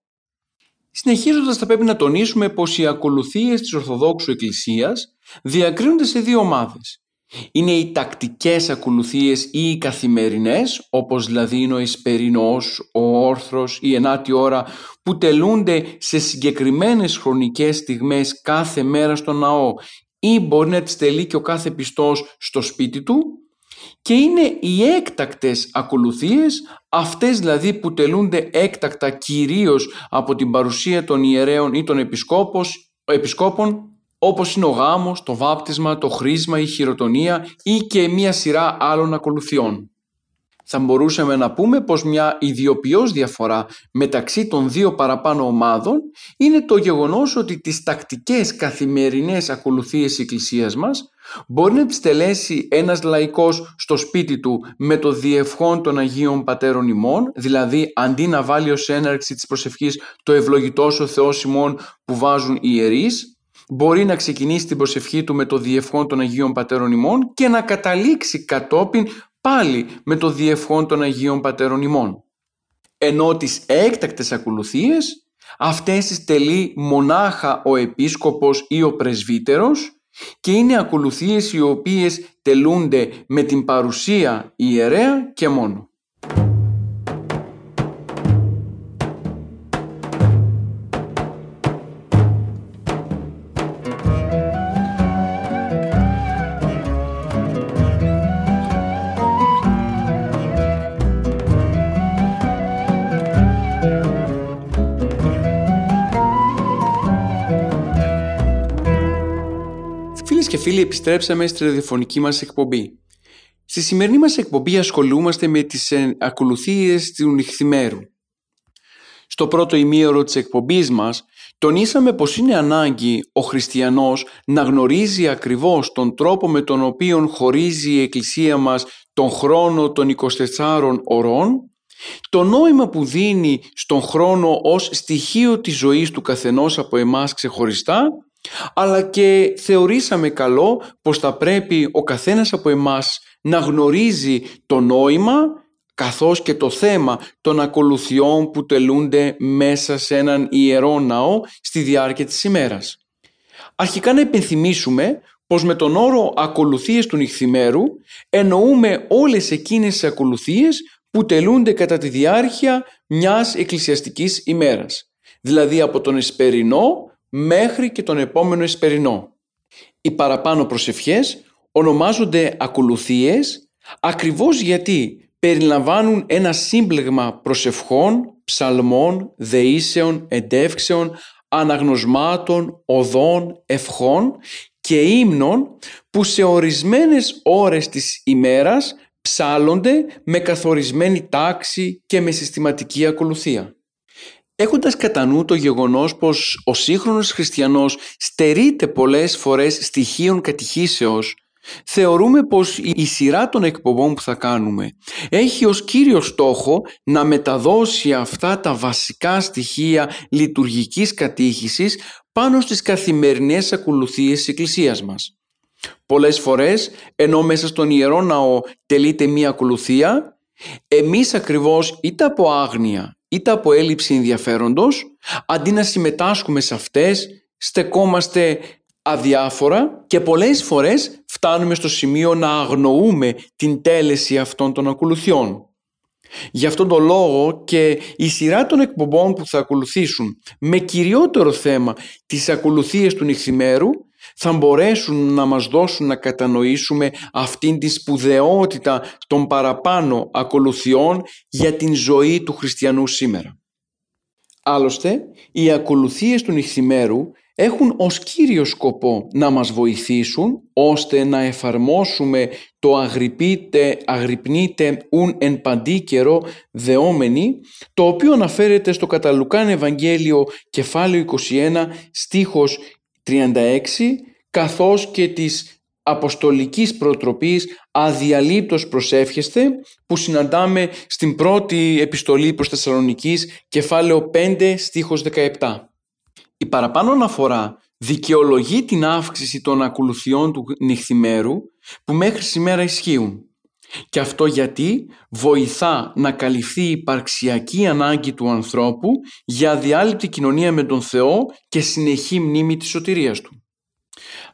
Συνεχίζοντας θα πρέπει να τονίσουμε πως οι ακολουθίες της Ορθοδόξου Εκκλησίας διακρίνονται σε δύο ομάδες. Είναι οι τακτικές ακολουθίες ή οι καθημερινές, όπως δηλαδή είναι ο Εσπερινός, ο Όρθρος, η ενάτη ώρα, που τελούνται σε συγκεκριμένες χρονικές στιγμές κάθε μέρα στο ναό. Ή μπορεί να τις τελεί και ο κάθε πιστός στο σπίτι του. Και είναι οι έκτακτες ακολουθίες, αυτές δηλαδή που τελούνται έκτακτα κυρίως από την παρουσία των ιερέων ή των επισκόπων όπως είναι ο γάμος, το βάπτισμα, το χρήσμα, η χειροτονία ή και μία σειρά άλλων ακολουθιών. Θα μπορούσαμε να πούμε πως μια ιδιοποιώς διαφορά μεταξύ των δύο παραπάνω ομάδων είναι το γεγονός ότι τις τακτικές καθημερινές ακολουθίες της Εκκλησίας μας μπορεί να τις τελέσει ένας λαϊκός στο σπίτι του με το διευχόν των Αγίων Πατέρων ημών, δηλαδή αντί να βάλει ως έναρξη της προσευχής το ευλογητός ο Θεός ημών που βάζουν οι ιερείς, μπορεί να ξεκινήσει την προσευχή του με το διευχόν των Αγίων Πατέρων ημών και να καταλήξει κατόπιν πάλι με το διευχόν των Αγίων Πατέρων ημών. Ενώ τις έκτακτες ακολουθίες αυτές τις τελεί μονάχα ο επίσκοπος ή ο πρεσβύτερος και είναι ακολουθίες οι οποίες τελούνται με την παρουσία ιερέα και μόνο. Φίλοι επιστρέψαμε στη ραδιοφωνική μας εκπομπή. Στη σημερινή μας εκπομπή ασχολούμαστε με τις ε, ακολουθίες του νυχθημέρου. Στο πρώτο ημίωρο της εκπομπής μας τονίσαμε πως είναι ανάγκη ο χριστιανός να γνωρίζει ακριβώς τον τρόπο με τον οποίο χωρίζει η Εκκλησία μας τον χρόνο των 24 ωρών, το νόημα που δίνει στον χρόνο ως στοιχείο της ζωής του καθενός από εμάς ξεχωριστά αλλά και θεωρήσαμε καλό πως θα πρέπει ο καθένας από εμάς να γνωρίζει το νόημα καθώς και το θέμα των ακολουθιών που τελούνται μέσα σε έναν ιερό ναό στη διάρκεια της ημέρας. Αρχικά να υπενθυμίσουμε πως με τον όρο ακολουθίες του νυχθημέρου εννοούμε όλες εκείνες τις ακολουθίες που τελούνται κατά τη διάρκεια μιας εκκλησιαστικής ημέρας. Δηλαδή από τον εσπερινό μέχρι και τον επόμενο εσπερινό. Οι παραπάνω προσευχές ονομάζονται ακολουθίες ακριβώς γιατί περιλαμβάνουν ένα σύμπλεγμα προσευχών, ψαλμών, δεήσεων, εντεύξεων, αναγνωσμάτων, οδών, ευχών και ύμνων που σε ορισμένες ώρες της ημέρας ψάλλονται με καθορισμένη τάξη και με συστηματική ακολουθία. Έχοντας κατά νου το γεγονός πως ο σύγχρονος χριστιανός στερείται πολλές φορές στοιχείων κατηχήσεως, θεωρούμε πως η σειρά των εκπομπών που θα κάνουμε έχει ως κύριο στόχο να μεταδώσει αυτά τα βασικά στοιχεία λειτουργικής κατήχησης πάνω στις καθημερινές ακολουθίες της Εκκλησίας μας. Πολλές φορές, ενώ μέσα στον Ιερό Ναό τελείται μία ακολουθία, εμείς ακριβώς είτε από άγνοια είτε από έλλειψη ενδιαφέροντος, αντί να συμμετάσχουμε σε αυτές, στεκόμαστε αδιάφορα και πολλές φορές φτάνουμε στο σημείο να αγνοούμε την τέλεση αυτών των ακολουθιών. Γι' αυτόν τον λόγο και η σειρά των εκπομπών που θα ακολουθήσουν με κυριότερο θέμα τις ακολουθίες του νυχθημέρου θα μπορέσουν να μας δώσουν να κατανοήσουμε αυτήν τη σπουδαιότητα των παραπάνω ακολουθιών για την ζωή του χριστιανού σήμερα. Άλλωστε, οι ακολουθίες του νυχθημέρου έχουν ως κύριο σκοπό να μας βοηθήσουν ώστε να εφαρμόσουμε το αγρυπείτε, αγρυπνείτε ουν εν παντή καιρό δεόμενοι το οποίο αναφέρεται στο Καταλουκάν Ευαγγέλιο κεφάλαιο 21 στίχος 36 καθώς και της αποστολικής προτροπής αδιαλείπτως προσεύχεστε που συναντάμε στην πρώτη επιστολή προς Θεσσαλονικής κεφάλαιο 5 στίχος 17. Η παραπάνω αναφορά δικαιολογεί την αύξηση των ακολουθιών του νυχθημέρου που μέχρι σήμερα ισχύουν. Και αυτό γιατί βοηθά να καλυφθεί η υπαρξιακή ανάγκη του ανθρώπου για διάλειπτη κοινωνία με τον Θεό και συνεχή μνήμη της σωτηρίας Του.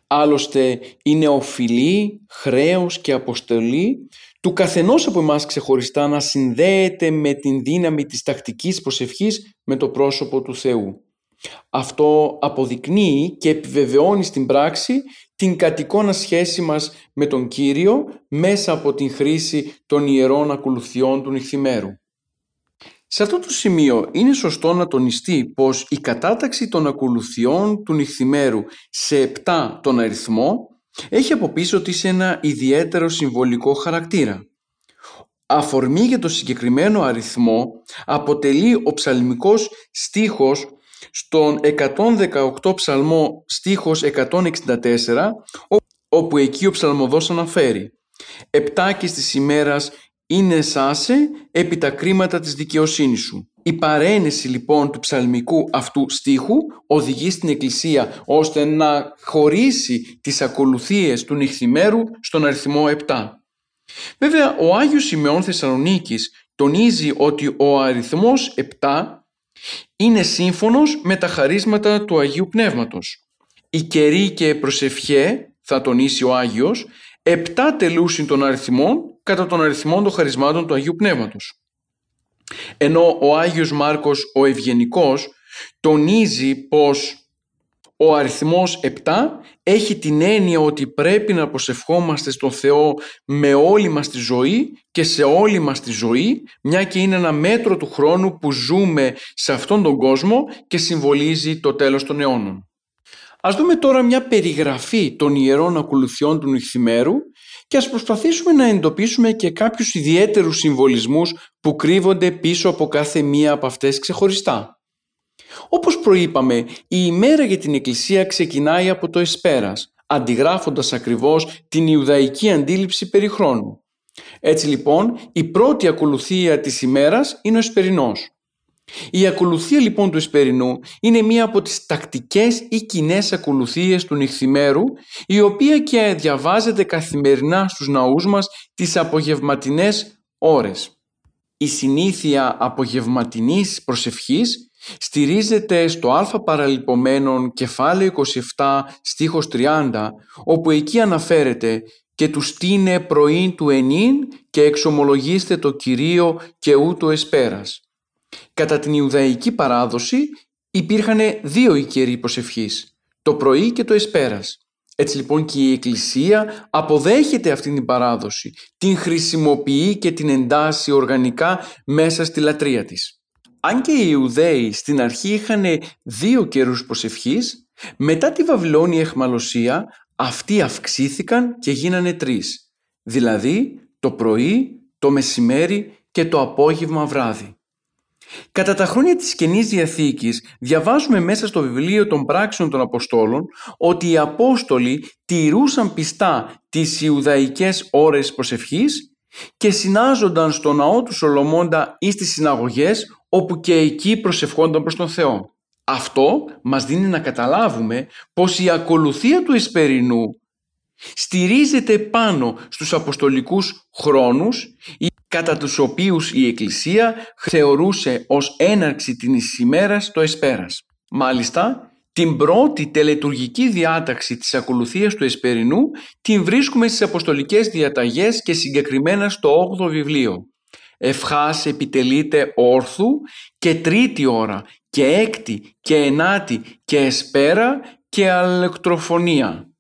Άλλωστε είναι οφειλή, χρέος και αποστολή του καθενός από εμάς ξεχωριστά να συνδέεται με την δύναμη της τακτικής προσευχής με το πρόσωπο του Θεού. Αυτό αποδεικνύει και επιβεβαιώνει στην πράξη την κατοικώνα σχέση μας με τον Κύριο μέσα από την χρήση των ιερών ακολουθιών του νυχθημέρου. Σε αυτό το σημείο είναι σωστό να τονιστεί πως η κατάταξη των ακολουθιών του νυχθημέρου σε 7 τον αριθμό έχει από πίσω της ένα ιδιαίτερο συμβολικό χαρακτήρα. Αφορμή για το συγκεκριμένο αριθμό αποτελεί ο ψαλμικός στίχος στον 118 ψαλμό στίχος 164 όπου εκεί ο ψαλμοδός αναφέρει «Επτάκης της ημέρας είναι σάσε επί τα κρίματα της δικαιοσύνης σου». Η παρένεση λοιπόν του ψαλμικού αυτού στίχου οδηγεί στην Εκκλησία ώστε να χωρίσει τις ακολουθίες του νυχθημέρου στον αριθμό 7. Βέβαια ο Άγιος Σημεών Θεσσαλονίκης τονίζει ότι ο αριθμός 7 είναι σύμφωνος με τα χαρίσματα του Αγίου Πνεύματος. Η καιρή και προσευχέ, θα τονίσει ο Άγιος, επτά τελούσιν των αριθμών κατά των αριθμών των χαρισμάτων του Αγίου Πνεύματος. Ενώ ο Άγιος Μάρκος ο Ευγενικός τονίζει πως ο αριθμός 7 έχει την έννοια ότι πρέπει να προσευχόμαστε στον Θεό με όλη μας τη ζωή και σε όλη μας τη ζωή, μια και είναι ένα μέτρο του χρόνου που ζούμε σε αυτόν τον κόσμο και συμβολίζει το τέλος των αιώνων. Ας δούμε τώρα μια περιγραφή των ιερών ακολουθιών του νυχθημέρου και ας προσπαθήσουμε να εντοπίσουμε και κάποιους ιδιαίτερους συμβολισμούς που κρύβονται πίσω από κάθε μία από αυτές ξεχωριστά. Όπως προείπαμε, η ημέρα για την Εκκλησία ξεκινάει από το εσπέρας, αντιγράφοντας ακριβώς την Ιουδαϊκή αντίληψη περί χρόνου. Έτσι λοιπόν, η πρώτη ακολουθία της ημέρας είναι ο εσπερινός. Η ακολουθία λοιπόν του εσπερινού είναι μία από τις τακτικές ή κοινές ακολουθίες του νυχθημέρου, η οποία και διαβάζεται καθημερινά στους ναούς μας τις απογευματινές ώρες. Η συνήθεια απογευματινής προσευχής στηρίζεται στο α παραλυπωμένον κεφάλαιο 27 στίχος 30 όπου εκεί αναφέρεται και τους στείνε πρωίν του ενήν και εξομολογήστε το Κυρίο και ούτω εσπέρας. Κατά την Ιουδαϊκή παράδοση υπήρχαν δύο οικεροί προσευχής, το πρωί και το εσπέρας. Έτσι λοιπόν και η Εκκλησία αποδέχεται αυτήν την παράδοση, την χρησιμοποιεί και την εντάσσει οργανικά μέσα στη λατρεία της. Αν και οι Ιουδαίοι στην αρχή είχαν δύο καιρούς προσευχής, μετά τη Βαβυλώνια εχμαλωσία αυτοί αυξήθηκαν και γίνανε τρεις. Δηλαδή το πρωί, το μεσημέρι και το απόγευμα βράδυ. Κατά τα χρόνια της Καινής Διαθήκης διαβάζουμε μέσα στο βιβλίο των πράξεων των Αποστόλων ότι οι Απόστολοι τηρούσαν πιστά τις Ιουδαϊκές ώρες προσευχής και συνάζονταν στο ναό του Σολομώντα ή στις συναγωγές όπου και εκεί προσευχόνταν προς τον Θεό. Αυτό μας δίνει να καταλάβουμε πως η ακολουθία του Εσπερινού στηρίζεται πάνω στους αποστολικούς χρόνους κατά τους οποίους η Εκκλησία θεωρούσε ως έναρξη της ημέρας το εσπέρας. Μάλιστα, την πρώτη τελετουργική διάταξη της ακολουθίας του Εσπερινού την βρίσκουμε στις Αποστολικές Διαταγές και συγκεκριμένα στο 8ο βιβλίο. Ευχάς επιτελείται όρθου και τρίτη ώρα και έκτη και ενάτη και εσπέρα και αλεκτροφωνία.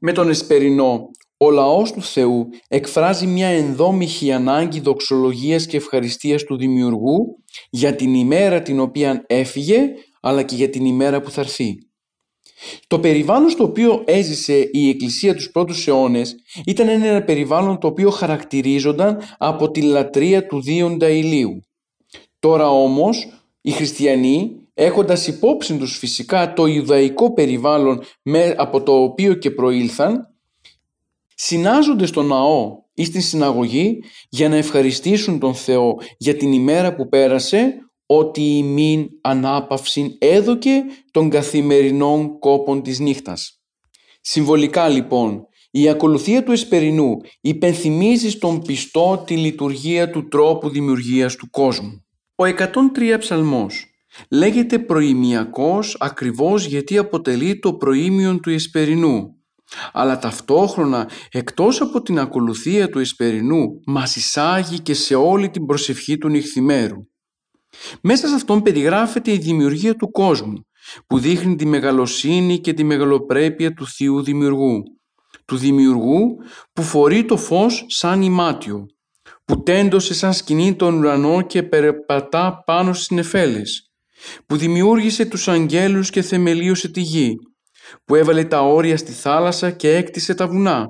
Με τον Εσπερινό ο λαός του Θεού εκφράζει μια ενδόμηχη ανάγκη δοξολογίας και ευχαριστίας του Δημιουργού για την ημέρα την οποία έφυγε αλλά και για την ημέρα που θα έρθει. Το περιβάλλον στο οποίο έζησε η Εκκλησία τους πρώτους αιώνες ήταν ένα περιβάλλον το οποίο χαρακτηρίζονταν από τη λατρεία του δίοντα ηλίου. Τώρα όμως οι χριστιανοί έχοντας υπόψη τους φυσικά το Ιουδαϊκό περιβάλλον από το οποίο και προήλθαν συνάζονται στο ναό ή στην συναγωγή για να ευχαριστήσουν τον Θεό για την ημέρα που πέρασε ότι η μην ανάπαυσιν έδωκε των καθημερινών κόπων της νύχτας. Συμβολικά λοιπόν, η ακολουθία του Εσπερινού υπενθυμίζει στον πιστό τη λειτουργία του τρόπου δημιουργίας του κόσμου. Ο 103 ψαλμός λέγεται προημιακός ακριβώς γιατί αποτελεί το προήμιον του Εσπερινού αλλά ταυτόχρονα εκτός από την ακολουθία του Εσπερινού μας εισάγει και σε όλη την προσευχή του νυχθημέρου. Μέσα σε αυτόν περιγράφεται η δημιουργία του κόσμου που δείχνει τη μεγαλοσύνη και τη μεγαλοπρέπεια του Θείου Δημιουργού. Του Δημιουργού που φορεί το φως σαν ημάτιο, που τέντωσε σαν σκηνή τον ουρανό και περπατά πάνω στις νεφέλες, που δημιούργησε τους αγγέλους και θεμελίωσε τη γη, που έβαλε τα όρια στη θάλασσα και έκτισε τα βουνά,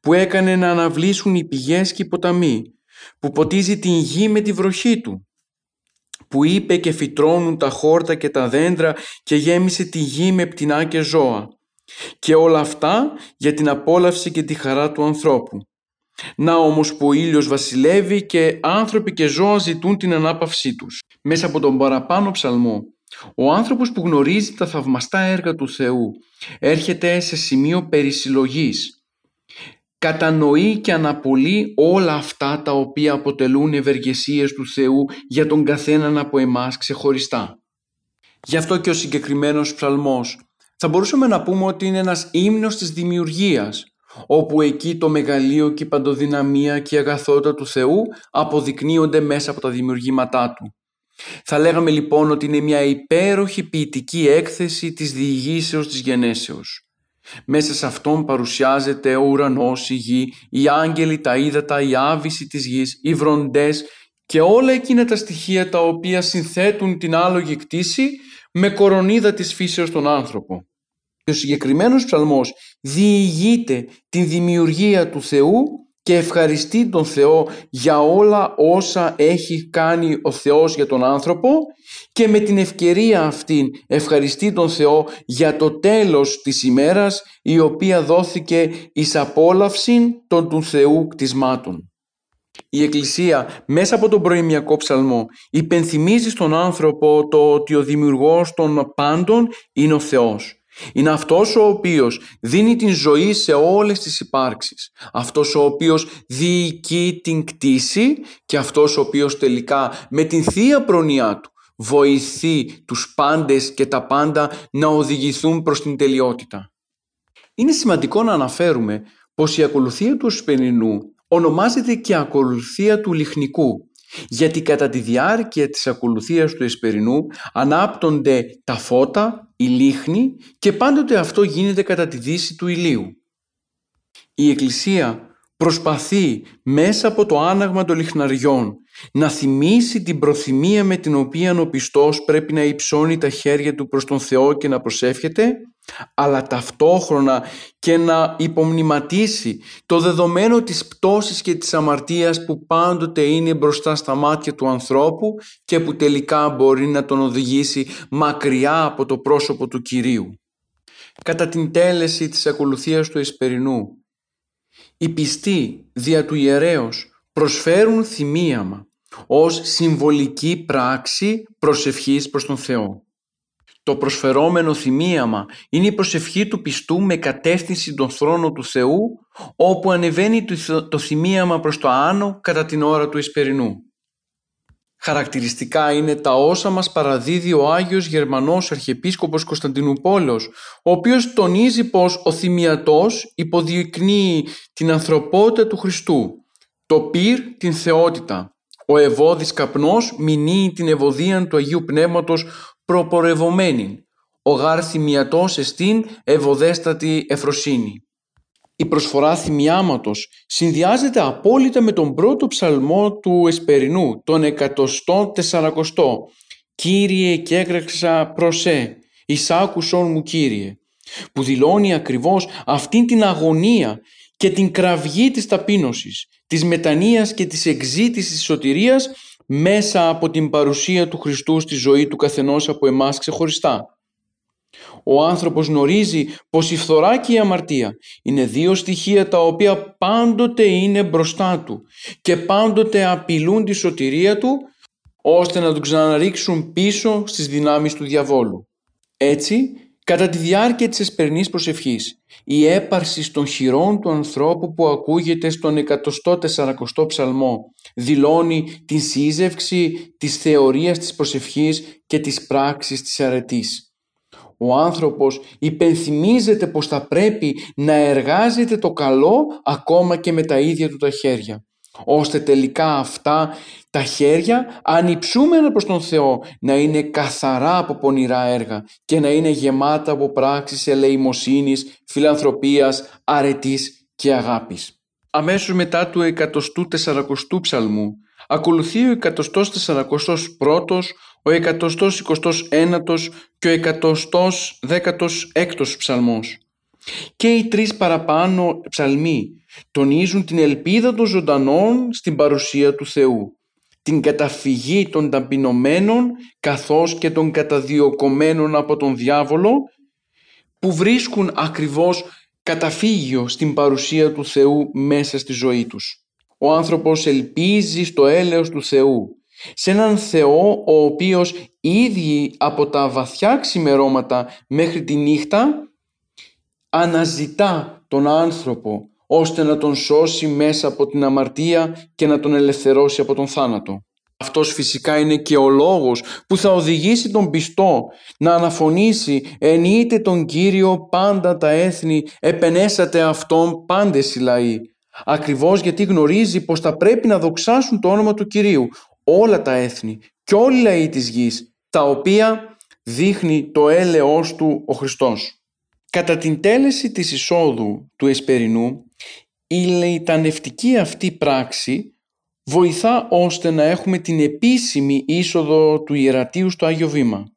που έκανε να αναβλήσουν οι πηγές και οι ποταμοί, που ποτίζει την γη με τη βροχή του, που είπε και φυτρώνουν τα χόρτα και τα δέντρα και γέμισε τη γη με πτηνά και ζώα. Και όλα αυτά για την απόλαυση και τη χαρά του ανθρώπου. Να όμως που ο ήλιος βασιλεύει και άνθρωποι και ζώα ζητούν την ανάπαυσή τους. Μέσα από τον παραπάνω ψαλμό, ο άνθρωπος που γνωρίζει τα θαυμαστά έργα του Θεού έρχεται σε σημείο περισυλλογής κατανοεί και αναπολύει όλα αυτά τα οποία αποτελούν ευεργεσίες του Θεού για τον καθέναν από εμάς ξεχωριστά. Γι' αυτό και ο συγκεκριμένος ψαλμός θα μπορούσαμε να πούμε ότι είναι ένας ύμνος της δημιουργίας όπου εκεί το μεγαλείο και η παντοδυναμία και η αγαθότητα του Θεού αποδεικνύονται μέσα από τα δημιουργήματά Του. Θα λέγαμε λοιπόν ότι είναι μια υπέροχη ποιητική έκθεση της διηγήσεως της γενέσεως. Μέσα σε αυτόν παρουσιάζεται ο ουρανός, η γη, οι άγγελοι, τα ύδατα, η άβυση της γης, οι βροντές και όλα εκείνα τα στοιχεία τα οποία συνθέτουν την άλογη κτήση με κορονίδα της φύσεως τον άνθρωπο. Και ο συγκεκριμένος ψαλμός διηγείται την δημιουργία του Θεού και ευχαριστεί τον Θεό για όλα όσα έχει κάνει ο Θεός για τον άνθρωπο και με την ευκαιρία αυτήν ευχαριστεί τον Θεό για το τέλος της ημέρας η οποία δόθηκε εις απόλαυση των του Θεού κτισμάτων. Η Εκκλησία μέσα από τον προημιακό ψαλμό υπενθυμίζει στον άνθρωπο το ότι ο δημιουργός των πάντων είναι ο Θεός είναι αυτός ο οποίος δίνει την ζωή σε όλες τις υπάρξεις. Αυτός ο οποίος διοικεί την κτήση και αυτός ο οποίος τελικά με την θεία προνοιά του βοηθεί τους πάντες και τα πάντα να οδηγηθούν προς την τελειότητα. Είναι σημαντικό να αναφέρουμε πως η ακολουθία του σπενινού ονομάζεται και ακολουθία του λιχνικού γιατί κατά τη διάρκεια της ακολουθίας του εσπερινού ανάπτονται τα φώτα, η λίχνη και πάντοτε αυτό γίνεται κατά τη δύση του ηλίου. Η Εκκλησία προσπαθεί μέσα από το άναγμα των λιχναριών να θυμίσει την προθυμία με την οποία ο πιστός πρέπει να υψώνει τα χέρια του προς τον Θεό και να προσεύχεται αλλά ταυτόχρονα και να υπομνηματίσει το δεδομένο της πτώσης και της αμαρτίας που πάντοτε είναι μπροστά στα μάτια του ανθρώπου και που τελικά μπορεί να τον οδηγήσει μακριά από το πρόσωπο του Κυρίου. Κατά την τέλεση της ακολουθίας του Εσπερινού, οι πιστοί δια του ιερέως προσφέρουν θυμίαμα ως συμβολική πράξη προσευχής προς τον Θεό. Το προσφερόμενο θυμίαμα είναι η προσευχή του πιστού με κατεύθυνση τον θρόνο του Θεού, όπου ανεβαίνει το θυμίαμα προς το άνω κατά την ώρα του Εσπερινού. Χαρακτηριστικά είναι τα όσα μας παραδίδει ο Άγιος Γερμανός Αρχιεπίσκοπος Κωνσταντινούπολος, ο οποίος τονίζει πως ο θυμιατός υποδεικνύει την ανθρωπότητα του Χριστού, το πυρ την θεότητα, ο ευώδης καπνός μηνύει την ευωδία του Αγίου Πνεύματος προπορευομένη, ο γάρ θυμιατός εστίν ευωδέστατη εφροσύνη. Η προσφορά θυμιάματος συνδυάζεται απόλυτα με τον πρώτο ψαλμό του Εσπερινού, τον 140. «Κύριε και έγρεξα προσέ, εισάκουσον μου Κύριε», που δηλώνει ακριβώς αυτήν την αγωνία και την κραυγή της ταπείνωσης, της μετανοίας και της εξήτησης της σωτηρίας μέσα από την παρουσία του Χριστού στη ζωή του καθενός από εμάς ξεχωριστά. Ο άνθρωπος γνωρίζει πως η φθορά και η αμαρτία είναι δύο στοιχεία τα οποία πάντοτε είναι μπροστά του και πάντοτε απειλούν τη σωτηρία του ώστε να τον ξαναρίξουν πίσω στις δυνάμεις του διαβόλου. Έτσι, κατά τη διάρκεια της εσπερινής προσευχής, η έπαρση των χειρών του ανθρώπου που ακούγεται στον 140ο ψαλμό δηλώνει την σύζευξη της θεωρίας της προσευχής και της πράξης της αρετής. Ο άνθρωπος υπενθυμίζεται πως θα πρέπει να εργάζεται το καλό ακόμα και με τα ίδια του τα χέρια ώστε τελικά αυτά τα χέρια ανυψούμενα προς τον Θεό να είναι καθαρά από πονηρά έργα και να είναι γεμάτα από πράξεις ελεημοσύνης, φιλανθρωπίας, αρετής και αγάπης. Αμέσως μετά του 140ου ψαλμού ακολουθεί ο 141ος, ο 129ος και ο 116ος ψαλμός. Και οι τρεις παραπάνω ψαλμοί τονίζουν την ελπίδα των ζωντανών στην παρουσία του Θεού, την καταφυγή των ταπεινωμένων καθώς και των καταδιωκομένων από τον διάβολο που βρίσκουν ακριβώς καταφύγιο στην παρουσία του Θεού μέσα στη ζωή τους. Ο άνθρωπος ελπίζει στο έλεος του Θεού, σε έναν Θεό ο οποίος ήδη από τα βαθιά ξημερώματα μέχρι τη νύχτα αναζητά τον άνθρωπο ώστε να τον σώσει μέσα από την αμαρτία και να τον ελευθερώσει από τον θάνατο. Αυτός φυσικά είναι και ο λόγος που θα οδηγήσει τον πιστό να αναφωνήσει «Ενείτε τον Κύριο πάντα τα έθνη, επενέσατε Αυτόν πάντες οι λαοί». Ακριβώς γιατί γνωρίζει πως θα πρέπει να δοξάσουν το όνομα του Κυρίου όλα τα έθνη και όλοι οι λαοί της γης, τα οποία δείχνει το έλεος του ο Χριστός. Κατά την τέλεση της εισόδου του Εσπερινού, η λειτανευτική αυτή πράξη βοηθά ώστε να έχουμε την επίσημη είσοδο του ιερατείου στο Άγιο Βήμα.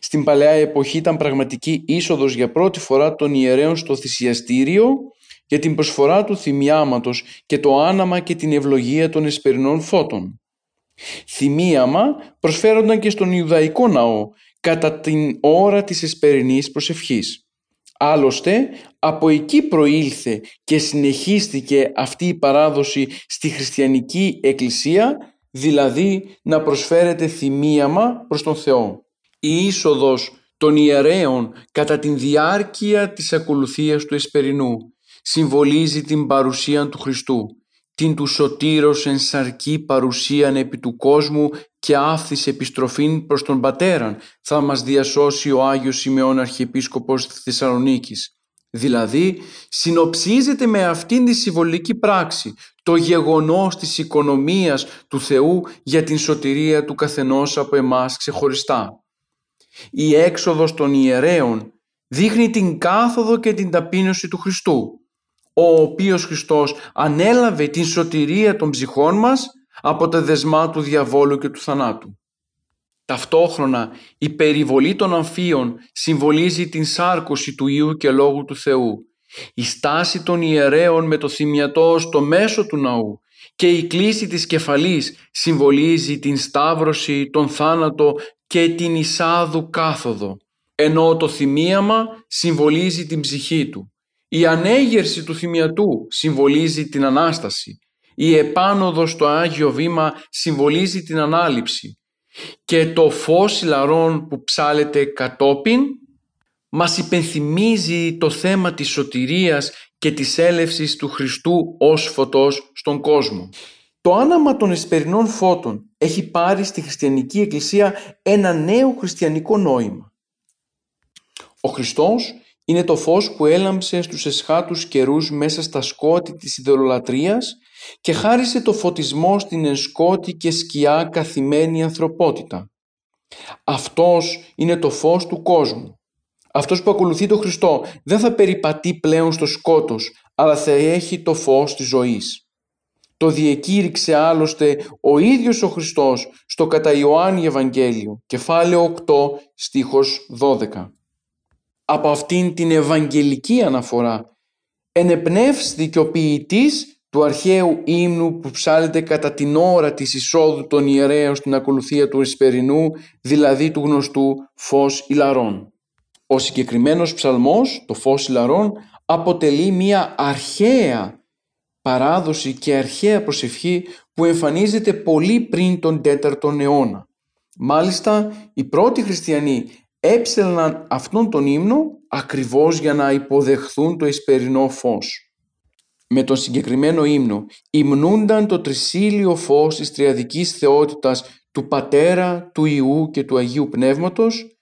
Στην παλαιά εποχή ήταν πραγματική είσοδος για πρώτη φορά των ιερέων στο θυσιαστήριο για την προσφορά του θυμιάματος και το άναμα και την ευλογία των εσπερινών φώτων. Θυμίαμα προσφέρονταν και στον Ιουδαϊκό ναό κατά την ώρα της εσπερινής προσευχής. Άλλωστε από εκεί προήλθε και συνεχίστηκε αυτή η παράδοση στη χριστιανική εκκλησία, δηλαδή να προσφέρεται θυμίαμα προς τον Θεό. Η είσοδος των ιερέων κατά την διάρκεια της ακολουθίας του Εσπερινού συμβολίζει την παρουσία του Χριστού, την του σωτήρος εν σαρκή παρουσίαν επί του κόσμου και άφθης επιστροφήν προς τον Πατέραν θα μας διασώσει ο Άγιος Σημεών Αρχιεπίσκοπος της Θεσσαλονίκης. Δηλαδή συνοψίζεται με αυτήν τη συμβολική πράξη το γεγονός της οικονομίας του Θεού για την σωτηρία του καθενός από εμάς ξεχωριστά. Η έξοδος των ιερέων δείχνει την κάθοδο και την ταπείνωση του Χριστού, ο οποίος Χριστός ανέλαβε την σωτηρία των ψυχών μας από τα δεσμά του διαβόλου και του θανάτου. Ταυτόχρονα η περιβολή των αμφίων συμβολίζει την σάρκωση του Ιού και Λόγου του Θεού. Η στάση των ιερέων με το θυμιατό στο μέσο του ναού και η κλίση της κεφαλής συμβολίζει την σταύρωση, τον θάνατο και την εισάδου κάθοδο, ενώ το θυμίαμα συμβολίζει την ψυχή του. Η ανέγερση του θυμιατού συμβολίζει την Ανάσταση. Η επάνωδος στο Άγιο Βήμα συμβολίζει την Ανάληψη. και το φως ηλαρών που ψάλεται κατόπιν μας υπενθυμίζει το θέμα της σωτηρίας και της έλευσης του Χριστού ως φωτός στον κόσμο. Το άναμα των εσπερινών φώτων έχει πάρει στη χριστιανική εκκλησία ένα νέο χριστιανικό νόημα. Ο Χριστός είναι το φως που έλαμψε στους εσχάτους καιρούς μέσα στα σκότη της ιδεολατρίας και χάρισε το φωτισμό στην ενσκότη και σκιά καθημένη ανθρωπότητα. Αυτός είναι το φως του κόσμου. Αυτός που ακολουθεί τον Χριστό δεν θα περιπατεί πλέον στο σκότος, αλλά θα έχει το φως της ζωής. Το διεκήρυξε άλλωστε ο ίδιος ο Χριστός στο κατά Ιωάννη Ευαγγέλιο, κεφάλαιο 8, στίχος 12. Από αυτήν την ευαγγελική αναφορά ενεπνεύστη ο ποιητής του αρχαίου ύμνου που ψάλεται κατά την ώρα της εισόδου των ιερέων στην ακολουθία του Εσπερινού, δηλαδή του γνωστού φως ηλαρών. Ο συγκεκριμένος ψαλμός, το φως ηλαρών, αποτελεί μια αρχαία παράδοση και αρχαία προσευχή που εμφανίζεται πολύ πριν τον 4ο αιώνα. Μάλιστα, οι πρώτοι χριστιανοί έψελναν αυτόν τον ύμνο ακριβώς για να υποδεχθούν το εσπερινό φως. Με τον συγκεκριμένο ύμνο υμνούνταν το τρισίλιο φως της τριαδικής θεότητας του Πατέρα, του Ιού και του Αγίου Πνεύματος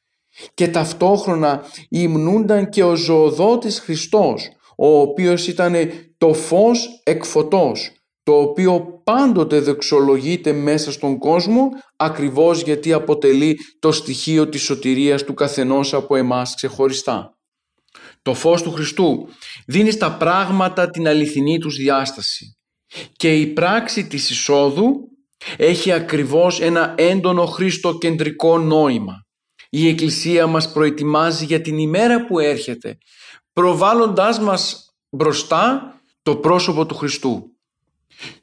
και ταυτόχρονα υμνούνταν και ο ζωοδότης Χριστός, ο οποίος ήταν το φως εκφωτός, το οποίο πάντοτε δεξολογείται μέσα στον κόσμο ακριβώς γιατί αποτελεί το στοιχείο της σωτηρίας του καθενός από εμάς ξεχωριστά. Το φως του Χριστού δίνει στα πράγματα την αληθινή τους διάσταση και η πράξη της εισόδου έχει ακριβώς ένα έντονο χριστοκεντρικό νόημα. Η Εκκλησία μας προετοιμάζει για την ημέρα που έρχεται προβάλλοντάς μας μπροστά το πρόσωπο του Χριστού.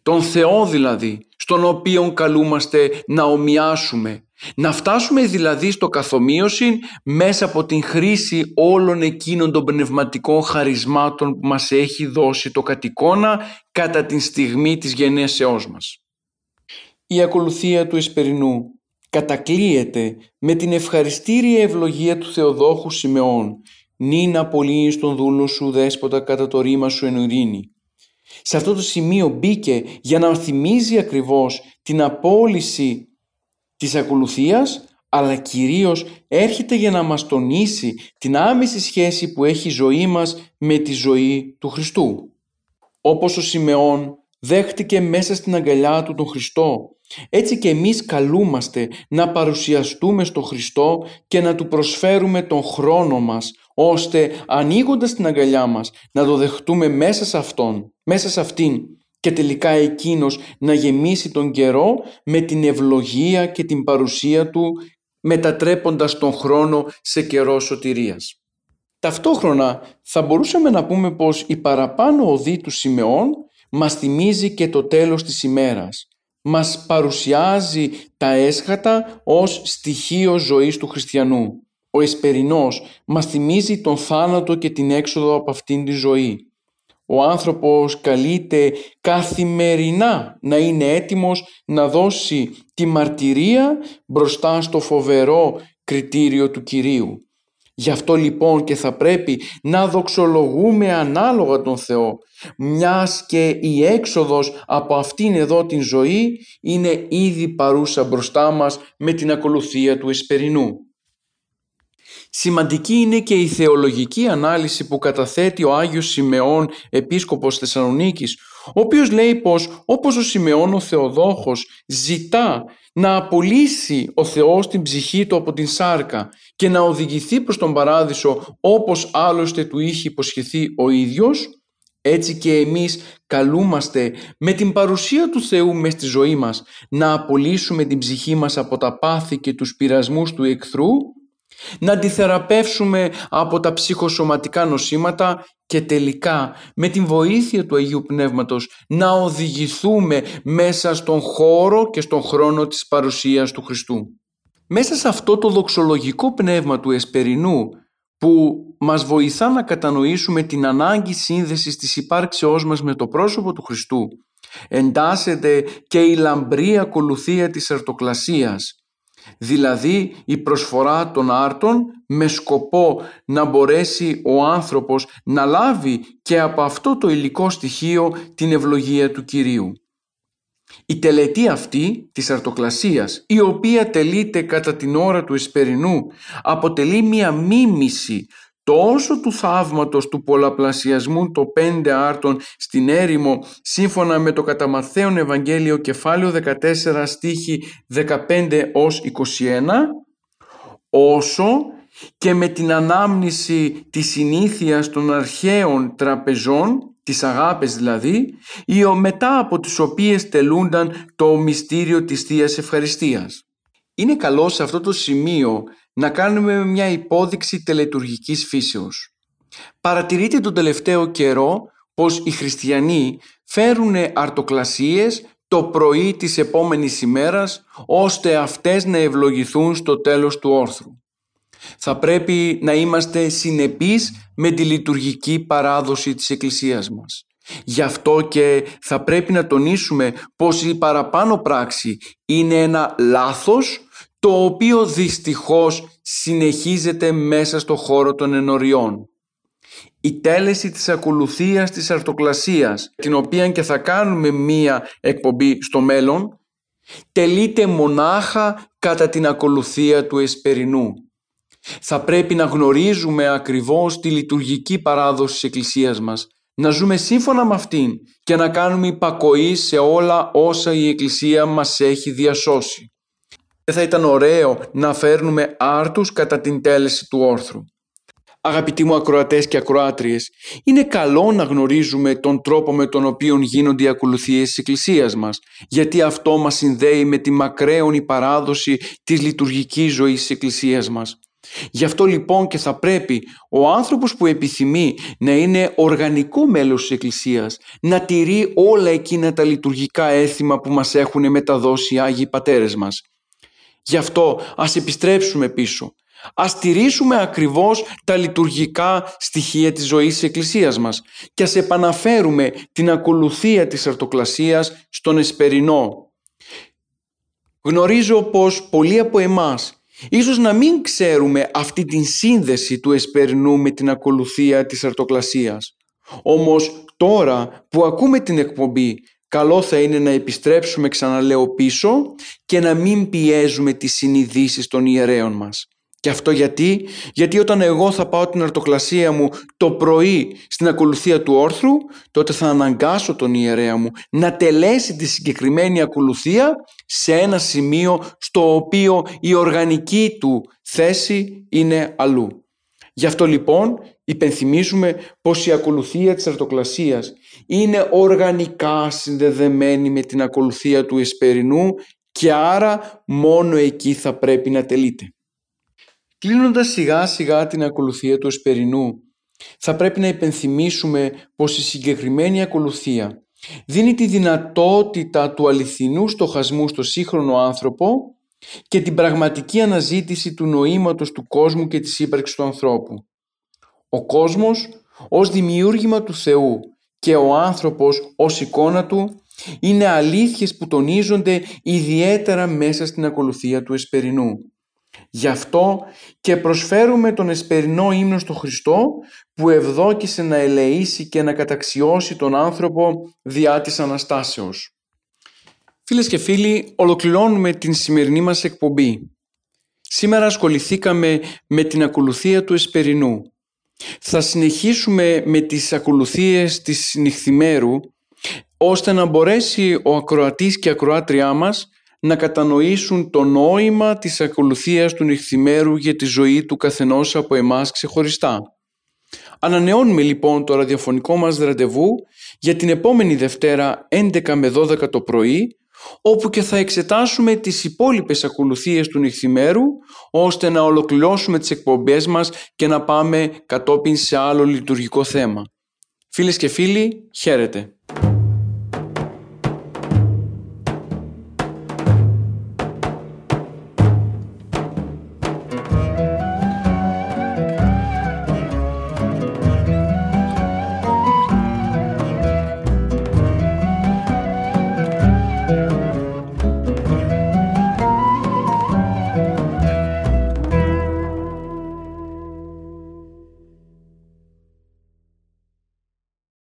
Τον Θεό δηλαδή, στον οποίο καλούμαστε να ομοιάσουμε να φτάσουμε δηλαδή στο καθομοίωση μέσα από την χρήση όλων εκείνων των πνευματικών χαρισμάτων που μας έχει δώσει το κατοικώνα κατά την στιγμή της γενέσεώς μας. Η ακολουθία του Εσπερινού κατακλείεται με την ευχαριστήρια ευλογία του Θεοδόχου Σιμεών «Νυν απολύεις τον δούλο σου δέσποτα κατά το ρήμα σου εν ειρήνη». Σε αυτό το σημείο μπήκε για να θυμίζει ακριβώς την απόλυση της ακολουθίας αλλά κυρίως έρχεται για να μας τονίσει την άμεση σχέση που έχει η ζωή μας με τη ζωή του Χριστού. Όπως ο Σιμεών δέχτηκε μέσα στην αγκαλιά του τον Χριστό, έτσι και εμείς καλούμαστε να παρουσιαστούμε στο Χριστό και να του προσφέρουμε τον χρόνο μας, ώστε ανοίγοντας την αγκαλιά μας να το δεχτούμε μέσα σε Αυτόν, μέσα σε Αυτήν και τελικά εκείνος να γεμίσει τον καιρό με την ευλογία και την παρουσία του μετατρέποντας τον χρόνο σε καιρό σωτηρίας. Ταυτόχρονα θα μπορούσαμε να πούμε πως η παραπάνω οδή του Σιμεών μας θυμίζει και το τέλος της ημέρας. Μας παρουσιάζει τα έσχατα ως στοιχείο ζωής του χριστιανού. Ο Εσπερινός μας θυμίζει τον θάνατο και την έξοδο από αυτήν τη ζωή. Ο άνθρωπος καλείται καθημερινά να είναι έτοιμος να δώσει τη μαρτυρία μπροστά στο φοβερό κριτήριο του Κυρίου. Γι' αυτό λοιπόν και θα πρέπει να δοξολογούμε ανάλογα τον Θεό, μιας και η έξοδος από αυτήν εδώ την ζωή είναι ήδη παρούσα μπροστά μας με την ακολουθία του Εσπερινού. Σημαντική είναι και η θεολογική ανάλυση που καταθέτει ο Άγιος Σιμεών, επίσκοπος Θεσσαλονίκης, ο οποίος λέει πως όπως ο Σιμεών ο Θεοδόχος ζητά να απολύσει ο Θεός την ψυχή του από την σάρκα και να οδηγηθεί προς τον παράδεισο όπως άλλωστε του είχε υποσχεθεί ο ίδιος, έτσι και εμείς καλούμαστε με την παρουσία του Θεού μες στη ζωή μας να απολύσουμε την ψυχή μας από τα πάθη και τους πειρασμούς του εχθρού να αντιθεραπεύσουμε από τα ψυχοσωματικά νοσήματα και τελικά με την βοήθεια του Αγίου Πνεύματος να οδηγηθούμε μέσα στον χώρο και στον χρόνο της παρουσίας του Χριστού. Μέσα σε αυτό το δοξολογικό πνεύμα του Εσπερινού που μας βοηθά να κατανοήσουμε την ανάγκη σύνδεσης της υπάρξεώς μας με το πρόσωπο του Χριστού εντάσσεται και η λαμπρή ακολουθία της αρτοκλασίας δηλαδή η προσφορά των άρτων με σκοπό να μπορέσει ο άνθρωπος να λάβει και από αυτό το υλικό στοιχείο την ευλογία του Κυρίου. Η τελετή αυτή της αρτοκλασίας, η οποία τελείται κατά την ώρα του εσπερινού, αποτελεί μία μίμηση τόσο του θαύματος του πολλαπλασιασμού των πέντε άρτων στην έρημο σύμφωνα με το κατά Ευαγγέλιο κεφάλαιο 14 στίχη 15 ως 21 όσο και με την ανάμνηση της συνήθειας των αρχαίων τραπεζών τις αγάπες δηλαδή, ή μετά από τις οποίες τελούνταν το μυστήριο της Θείας Ευχαριστίας. Είναι καλό σε αυτό το σημείο να κάνουμε μια υπόδειξη τελετουργικής φύσεως. Παρατηρείτε τον τελευταίο καιρό πως οι χριστιανοί φέρουν αρτοκλασίες το πρωί της επόμενης ημέρας ώστε αυτές να ευλογηθούν στο τέλος του όρθρου. Θα πρέπει να είμαστε συνεπείς με τη λειτουργική παράδοση της Εκκλησίας μας. Γι' αυτό και θα πρέπει να τονίσουμε πως η παραπάνω πράξη είναι ένα λάθος το οποίο δυστυχώς συνεχίζεται μέσα στο χώρο των ενοριών. Η τέλεση της ακολουθίας της αρτοκλασίας, την οποία και θα κάνουμε μία εκπομπή στο μέλλον, τελείται μονάχα κατά την ακολουθία του εσπερινού. Θα πρέπει να γνωρίζουμε ακριβώς τη λειτουργική παράδοση της Εκκλησίας μας, να ζούμε σύμφωνα με αυτήν και να κάνουμε υπακοή σε όλα όσα η Εκκλησία μας έχει διασώσει. Δεν θα ήταν ωραίο να φέρνουμε άρτους κατά την τέλεση του όρθρου. Αγαπητοί μου ακροατές και ακροάτριες, είναι καλό να γνωρίζουμε τον τρόπο με τον οποίο γίνονται οι ακολουθίες της Εκκλησίας μας, γιατί αυτό μας συνδέει με τη μακραίωνη παράδοση της λειτουργικής ζωής της Εκκλησίας μας. Γι' αυτό λοιπόν και θα πρέπει ο άνθρωπος που επιθυμεί να είναι οργανικό μέλος της Εκκλησίας να τηρεί όλα εκείνα τα λειτουργικά έθιμα που μας έχουν μεταδώσει οι Άγιοι Πατέρες μας. Γι' αυτό ας επιστρέψουμε πίσω. Ας τηρήσουμε ακριβώς τα λειτουργικά στοιχεία της ζωής της Εκκλησίας μας και ας επαναφέρουμε την ακολουθία της αρτοκλασίας στον εσπερινό. Γνωρίζω πως πολλοί από εμάς ίσως να μην ξέρουμε αυτή την σύνδεση του εσπερινού με την ακολουθία της αρτοκλασίας. Όμως τώρα που ακούμε την εκπομπή καλό θα είναι να επιστρέψουμε ξαναλέω πίσω και να μην πιέζουμε τις συνειδήσεις των ιερέων μας. Και αυτό γιατί, γιατί όταν εγώ θα πάω την αρτοκλασία μου το πρωί στην ακολουθία του όρθρου, τότε θα αναγκάσω τον ιερέα μου να τελέσει τη συγκεκριμένη ακολουθία σε ένα σημείο στο οποίο η οργανική του θέση είναι αλλού. Γι' αυτό λοιπόν υπενθυμίζουμε πως η ακολουθία της αρτοκλασίας είναι οργανικά συνδεδεμένη με την ακολουθία του εσπερινού και άρα μόνο εκεί θα πρέπει να τελείται. Κλείνοντας σιγά σιγά την ακολουθία του εσπερινού, θα πρέπει να υπενθυμίσουμε πως η συγκεκριμένη ακολουθία δίνει τη δυνατότητα του αληθινού στοχασμού στο σύγχρονο άνθρωπο και την πραγματική αναζήτηση του νοήματος του κόσμου και της ύπαρξης του ανθρώπου. Ο κόσμος ως δημιούργημα του Θεού και ο άνθρωπος ως εικόνα του είναι αλήθειες που τονίζονται ιδιαίτερα μέσα στην ακολουθία του Εσπερινού. Γι' αυτό και προσφέρουμε τον εσπερινό ύμνος στο Χριστό που ευδόκησε να ελεήσει και να καταξιώσει τον άνθρωπο διά της Αναστάσεως. Φίλες και φίλοι, ολοκληρώνουμε την σημερινή μας εκπομπή. Σήμερα ασχοληθήκαμε με την ακολουθία του εσπερινού. Θα συνεχίσουμε με τις ακολουθίες της νυχθημέρου ώστε να μπορέσει ο ακροατής και ακροάτριά μας να κατανοήσουν το νόημα της ακολουθίας του νυχθημέρου για τη ζωή του καθενός από εμάς ξεχωριστά. Ανανεώνουμε λοιπόν το ραδιοφωνικό μας ραντεβού για την επόμενη Δευτέρα 11 με 12 το πρωί όπου και θα εξετάσουμε τις υπόλοιπες ακολουθίες του νυχθημέρου ώστε να ολοκληρώσουμε τις εκπομπές μας και να πάμε κατόπιν σε άλλο λειτουργικό θέμα. Φίλες και φίλοι, χαίρετε.